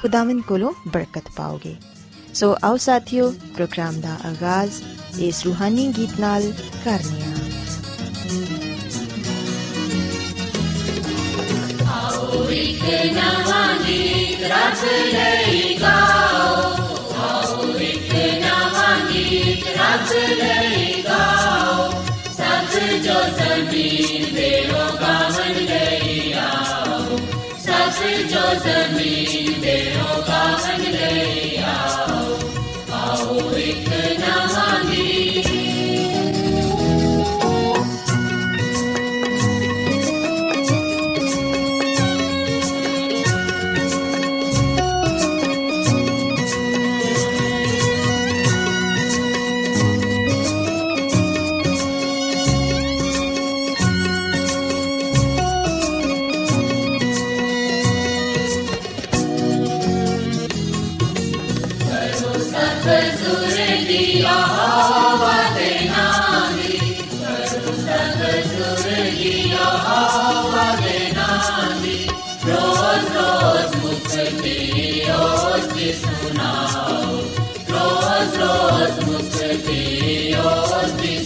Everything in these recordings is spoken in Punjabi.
ਖੁਦਾਵੰਦ ਕੋਲੋਂ ਬਰਕਤ ਪਾਓਗੇ ਸੋ ਆਓ ਸਾਥੀਓ ਪ੍ਰੋਗਰਾਮ ਦਾ ਆਗਾਜ਼ ਇਸ ਰੂਹਾਨੀ ਗੀਤ ਨਾਲ ਕਰਨੀਆ ਆਓ ਇੱਕ ਨਵਾਂ ਗੀਤ ਰੱਬ ਲਈ ਗਾਓ ਆਓ ਇੱਕ ਨਵਾਂ ਗੀਤ ਰੱਬ ਲਈ सुनाओ। रोज रोज मुझ दियोस्ति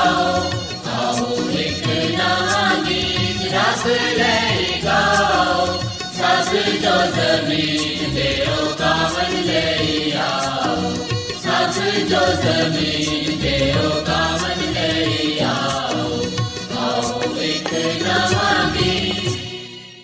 ਜੋ ਜ਼ਮੀਨ ਦੇ ਉਹ ਕਾਵਨ ਲੈ ਆਓ ਸਭ ਜੋ ਜ਼ਮੀਨ ਆਓ ਇੱਕ ਨਵਾਂ ਗੀਤ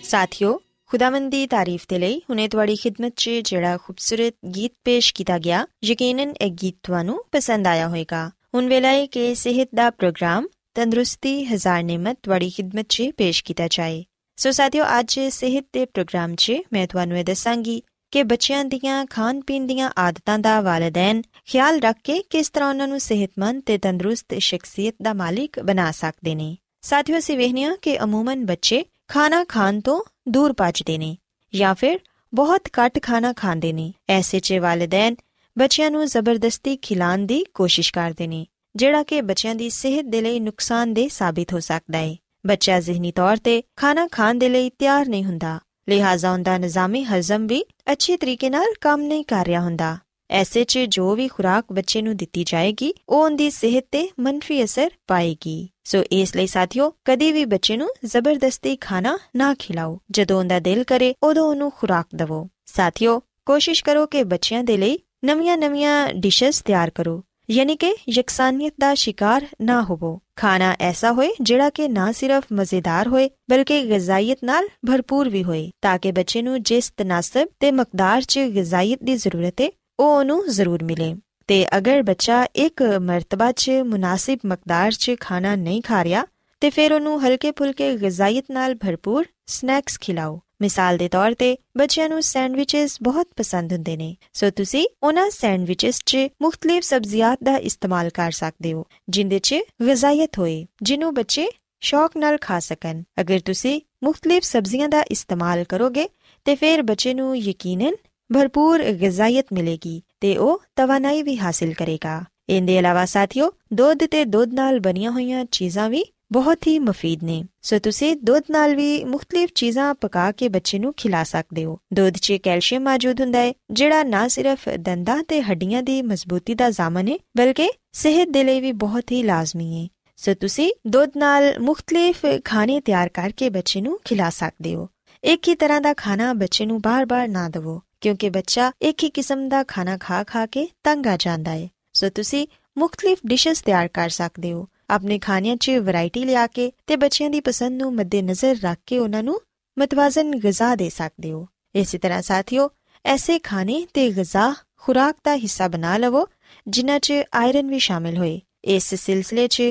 ਸਾਥਿਓ ਖੁਦਾਵੰਦ ਦੀ ਤਾਰੀਫ ਦੇ ਲਈ ਹੁਣੇ ਤੁਹਾਡੀ ਖidmat 'ਚ ਜਿਹੜਾ ਖੂਬਸੂਰਤ ਗੀਤ ਪੇਸ਼ ਕੀਤਾ ਗਿਆ ਯਕੀਨਨ ਇਹ ਗੀਤ ਤੁਹਾਨੂੰ ਪਸੰਦ ਆਇਆ ਹੋਵੇਗਾ ਹੁਣ ਵੇਲਾ ਹੈ ਕਿ ਸਿਹਤ ਦਾ ਪ੍ਰੋਗਰਾਮ ਤੰਦਰੁਸਤੀ ਹਜ਼ਾਰ ਨਿਮਤ ਤੁਹਾਡੀ ਖidmat 'ਚ ਪੇਸ਼ ਕੀਤਾ ਜਾਏ ਸੋ ਸਾਥਿਓ, ਅੱਜ ਸਿਹਤ ਦੇ ਪ੍ਰੋਗਰਾਮ 'ਚ ਮੈਂ ਤੁਹਾਨੂੰ ਇਹ ਦੱਸਾਂਗੀ ਕਿ ਬੱਚਿਆਂ ਦੀਆਂ ਖਾਣ ਪੀਣ ਦੀਆਂ ਆਦਤਾਂ ਦਾ ਵਾਲਿਦੈਨ ਖਿਆਲ ਰੱਖ ਕੇ ਕਿਸ ਤਰ੍ਹਾਂ ਉਹਨਾਂ ਨੂੰ ਸਿਹਤਮੰਦ ਤੇ ਤੰਦਰੁਸਤ ਸ਼ਖਸੀਅਤ ਦਾ ਮਾਲਿਕ ਬਣਾ ਸਕਦੇ ਨੇ। ਸਾਥਿਓ, ਅਸੀਂ ਵੇਖਨੀਆ ਕਿ ਅਮੂਮਨ ਬੱਚੇ ਖਾਣਾ ਖਾਣ ਤੋਂ ਦੂਰ ਭੱਜਦੇ ਨੇ ਜਾਂ ਫਿਰ ਬਹੁਤ ਘੱਟ ਖਾਣਾ ਖਾਂਦੇ ਨੇ। ਐਸੇ 'ਚ ਵਾਲਿਦੈਨ ਬੱਚਿਆਂ ਨੂੰ ਜ਼ਬਰਦਸਤੀ ਖਿਲਾਉਣ ਦੀ ਕੋਸ਼ਿਸ਼ ਕਰਦੇ ਨੇ, ਜਿਹੜਾ ਕਿ ਬੱਚਿਆਂ ਦੀ ਸਿਹਤ ਦੇ ਲਈ ਨੁਕਸਾਨਦੇਹ ਸਾਬਿਤ ਹੋ ਸਕਦਾ ਹੈ। ਬੱਚਾ ਜ਼ਿਹਨੀ ਤੌਰ ਤੇ ਖਾਣਾ ਖਾਣ ਦੇ ਲਈ ਤਿਆਰ ਨਹੀਂ ਹੁੰਦਾ। ਲਿਹਾਜ਼ਾ ਉਹਦਾ ਨਿਜ਼ਾਮੀ ਹਜ਼ਮ ਵੀ ਅੱਛੇ ਤਰੀਕੇ ਨਾਲ ਕੰਮ ਨਹੀਂ ਕਰ ਰਿਹਾ ਹੁੰਦਾ। ਐਸੇ 'ਚ ਜੋ ਵੀ ਖੁਰਾਕ ਬੱਚੇ ਨੂੰ ਦਿੱਤੀ ਜਾਏਗੀ, ਉਹ ਉਹਦੀ ਸਿਹਤ ਤੇ ਮੰਫੀ ਅਸਰ ਪਾਏਗੀ। ਸੋ ਇਸ ਲਈ ਸਾਥਿਓ, ਕਦੀ ਵੀ ਬੱਚੇ ਨੂੰ ਜ਼ਬਰਦਸਤੀ ਖਾਣਾ ਨਾ ਖਿਲਾਓ। ਜਦੋਂ ਉਹਦਾ ਦਿਲ ਕਰੇ, ਉਦੋਂ ਉਹਨੂੰ ਖੁਰਾਕ ਦਿਵੋ। ਸਾਥਿਓ, ਕੋਸ਼ਿਸ਼ ਕਰੋ ਕਿ ਬੱਚਿਆਂ ਦੇ ਲਈ ਨਵੀਆਂ-ਨਵੀਆਂ ਡਿਸ਼ਸ ਤਿਆਰ ਕਰੋ। ਯਾਨੀ ਕਿ ਯਕਸਾਨੀਅਤ ਦਾ ਸ਼ਿਕਾਰ ਨਾ ਹੋਵੋ। ਖਾਣਾ ਐਸਾ ਹੋਏ ਜਿਹੜਾ ਕਿ ਨਾ ਸਿਰਫ ਮਜ਼ੇਦਾਰ ਹੋਏ, ਬਲਕਿ ਗਜ਼ਾਇਤ ਨਾਲ ਭਰਪੂਰ ਵੀ ਹੋਏ, ਤਾਂ ਕਿ ਬੱਚੇ ਨੂੰ ਜਿਸ ਤਨਾਸਬ ਤੇ ਮਕਦਾਰ 'ਚ ਗਜ਼ਾਇਤ ਦੀ ਜ਼ਰੂਰਤ ਹੈ ਉਹ ਉਹਨੂੰ ਜ਼ਰੂਰ ਮਿਲੇ। ਤੇ ਅਗਰ ਬੱਚਾ ਇੱਕ ਮਰਤਬਾ 'ਚ ਮੁਨਾਸਿਬ ਮਕਦਾਰ 'ਚ ਖਾਣਾ ਨਹੀਂ ਖਾ ਰਿਹਾ, ਤੇ ਫਿਰ ਉਹਨੂੰ ਹਲਕੇ ਫੁਲਕੇ ਗਜ਼ਾਇਤ ਨਾਲ ਭਰਪੂਰ ਸਨੈਕਸ ਖਿਲਾਓ। ਮਿਸਾਲ ਦੇ ਤੌਰ ਤੇ ਬੱਚਿਆਂ ਨੂੰ ਸੈਂਡਵਿਚਸ ਬਹੁਤ ਪਸੰਦ ਹੁੰਦੇ ਨੇ। ਸੋ ਤੁਸੀਂ ਉਹਨਾਂ ਸੈਂਡਵਿਚਸ 'ਚ ਮੁxtਲਿਫ ਸਬਜ਼ੀਆਂ ਦਾ ਇਸਤੇਮਾਲ ਕਰ ਸਕਦੇ ਹੋ, ਜਿੰਦੇ 'ਚ ਗਜ਼ਾਇਤ ਹੋਏ ਜਿਹਨੂੰ ਬੱਚੇ ਸ਼ੌਕ ਨਾਲ ਖਾ ਸਕਣ। ਅਗਰ ਤੁਸੀਂ ਮੁxtਲਿਫ ਸਬਜ਼ੀਆਂ ਦਾ ਇਸਤੇਮਾਲ ਕਰੋਗੇ, ਤੇ ਫਿਰ ਬੱਚੇ ਨੂੰ ਯਕੀਨਨ ਭਰਪੂਰ ਗਜ਼ਾਇਤ ਮਿਲੇਗੀ, ਤੇ ਉਹ ਤਵਾਨਾਈ ਵੀ ਹਾਸਿਲ ਕਰੇਗਾ। ਇਹਦੇ ਇਲਾਵਾ ਸਾਥੀਓ, ਦੁੱਧ ਤੇ ਦੁੱਧ ਨਾਲ ਬਣੀਆਂ ਹੋਈਆਂ ਚੀਜ਼ਾਂ ਵੀ ਬਹੁਤ ਹੀ ਮਫੀਦ ਨੇ। ਸੋ ਤੁਸੀਂ ਦੁੱਧ ਨਾਲ ਵੀ ਮੁxtਲਿਫ ਚੀਜ਼ਾਂ ਪਕਾ ਕੇ ਬੱਚੇ ਨੂੰ ਖਿਲਾ ਸਕਦੇ ਹੋ। ਦੁੱਧ 'ਚ ਕੈਲਸ਼ੀਅਮ ਮੌਜੂਦ ਹੁੰਦਾ ਹੈ, ਜਿਹੜਾ ਨਾ ਸਿਰਫ ਦੰਦਾਂ ਤੇ ਹੱਡੀਆਂ ਦੀ ਮਜ਼ਬੂਤੀ ਦਾ ਜ਼ਾਮਨ ਹੈ, ਬਲਕਿ ਸਿਹਤ ਦੇ ਲਈ ਵੀ ਬਹੁਤ ਹੀ ਲਾਜ਼ਮੀ ਹੈ। ਸੋ ਤੁਸੀਂ ਦੁੱਧ ਨਾਲ ਮੁxtਲਿਫ ਖਾਣੇ ਤਿਆਰ ਕਰਕੇ ਬੱਚੇ ਨੂੰ ਖਿਲਾ ਸਕਦੇ ਹੋ। ਇੱਕ ਹੀ ਤਰ੍ਹਾਂ ਦਾ ਖਾਣਾ ਬੱਚੇ ਨੂੰ ਬਾਰ-ਬਾਰ ਨਾ ਦਿਵੋ, ਕਿਉਂਕਿ ਬੱਚਾ ਇੱਕ ਹੀ ਕਿਸਮ ਦਾ ਖਾਣਾ ਖਾ ਖਾ ਕੇ ਤੰਗ ਆ ਜਾਂਦਾ ਹੈ। ਸੋ ਤੁਸੀਂ ਮੁxtਲਿਫ ਡਿਸ਼ਸ ਤਿਆਰ ਕਰ ਸਕਦੇ ਹੋ। ਆਪਣੇ ਖਾਣਿਆਂ 'ਚ ਵੈਰਾਈਟੀ ਲਿਆ ਕੇ ਤੇ ਬੱਚਿਆਂ ਦੀ ਪਸੰਦ ਨੂੰ ਮੱਦੇਨਜ਼ਰ ਰੱਖ ਕੇ ਉਹਨਾਂ ਨੂੰ ਮਤਵਾਜ਼ਨ ਗਿਜ਼ਾ ਦੇ ਸਕਦੇ ਹੋ। ਇਸੇ ਤਰ੍ਹਾਂ ਸਾਥੀਓ, ਐਸੇ ਖਾਣੇ ਤੇ ਗਿਜ਼ਾ ਖੁਰਾਕ ਦਾ ਹਿੱਸਾ ਬਣਾ ਲਵੋ, ਜਿਨ੍ਹਾਂ 'ਚ ਆਇਰਨ ਵੀ ਸ਼ਾਮਿਲ ਹੋਏ। ਇਸ ਸਿਲਸਿਲੇ 'ਚ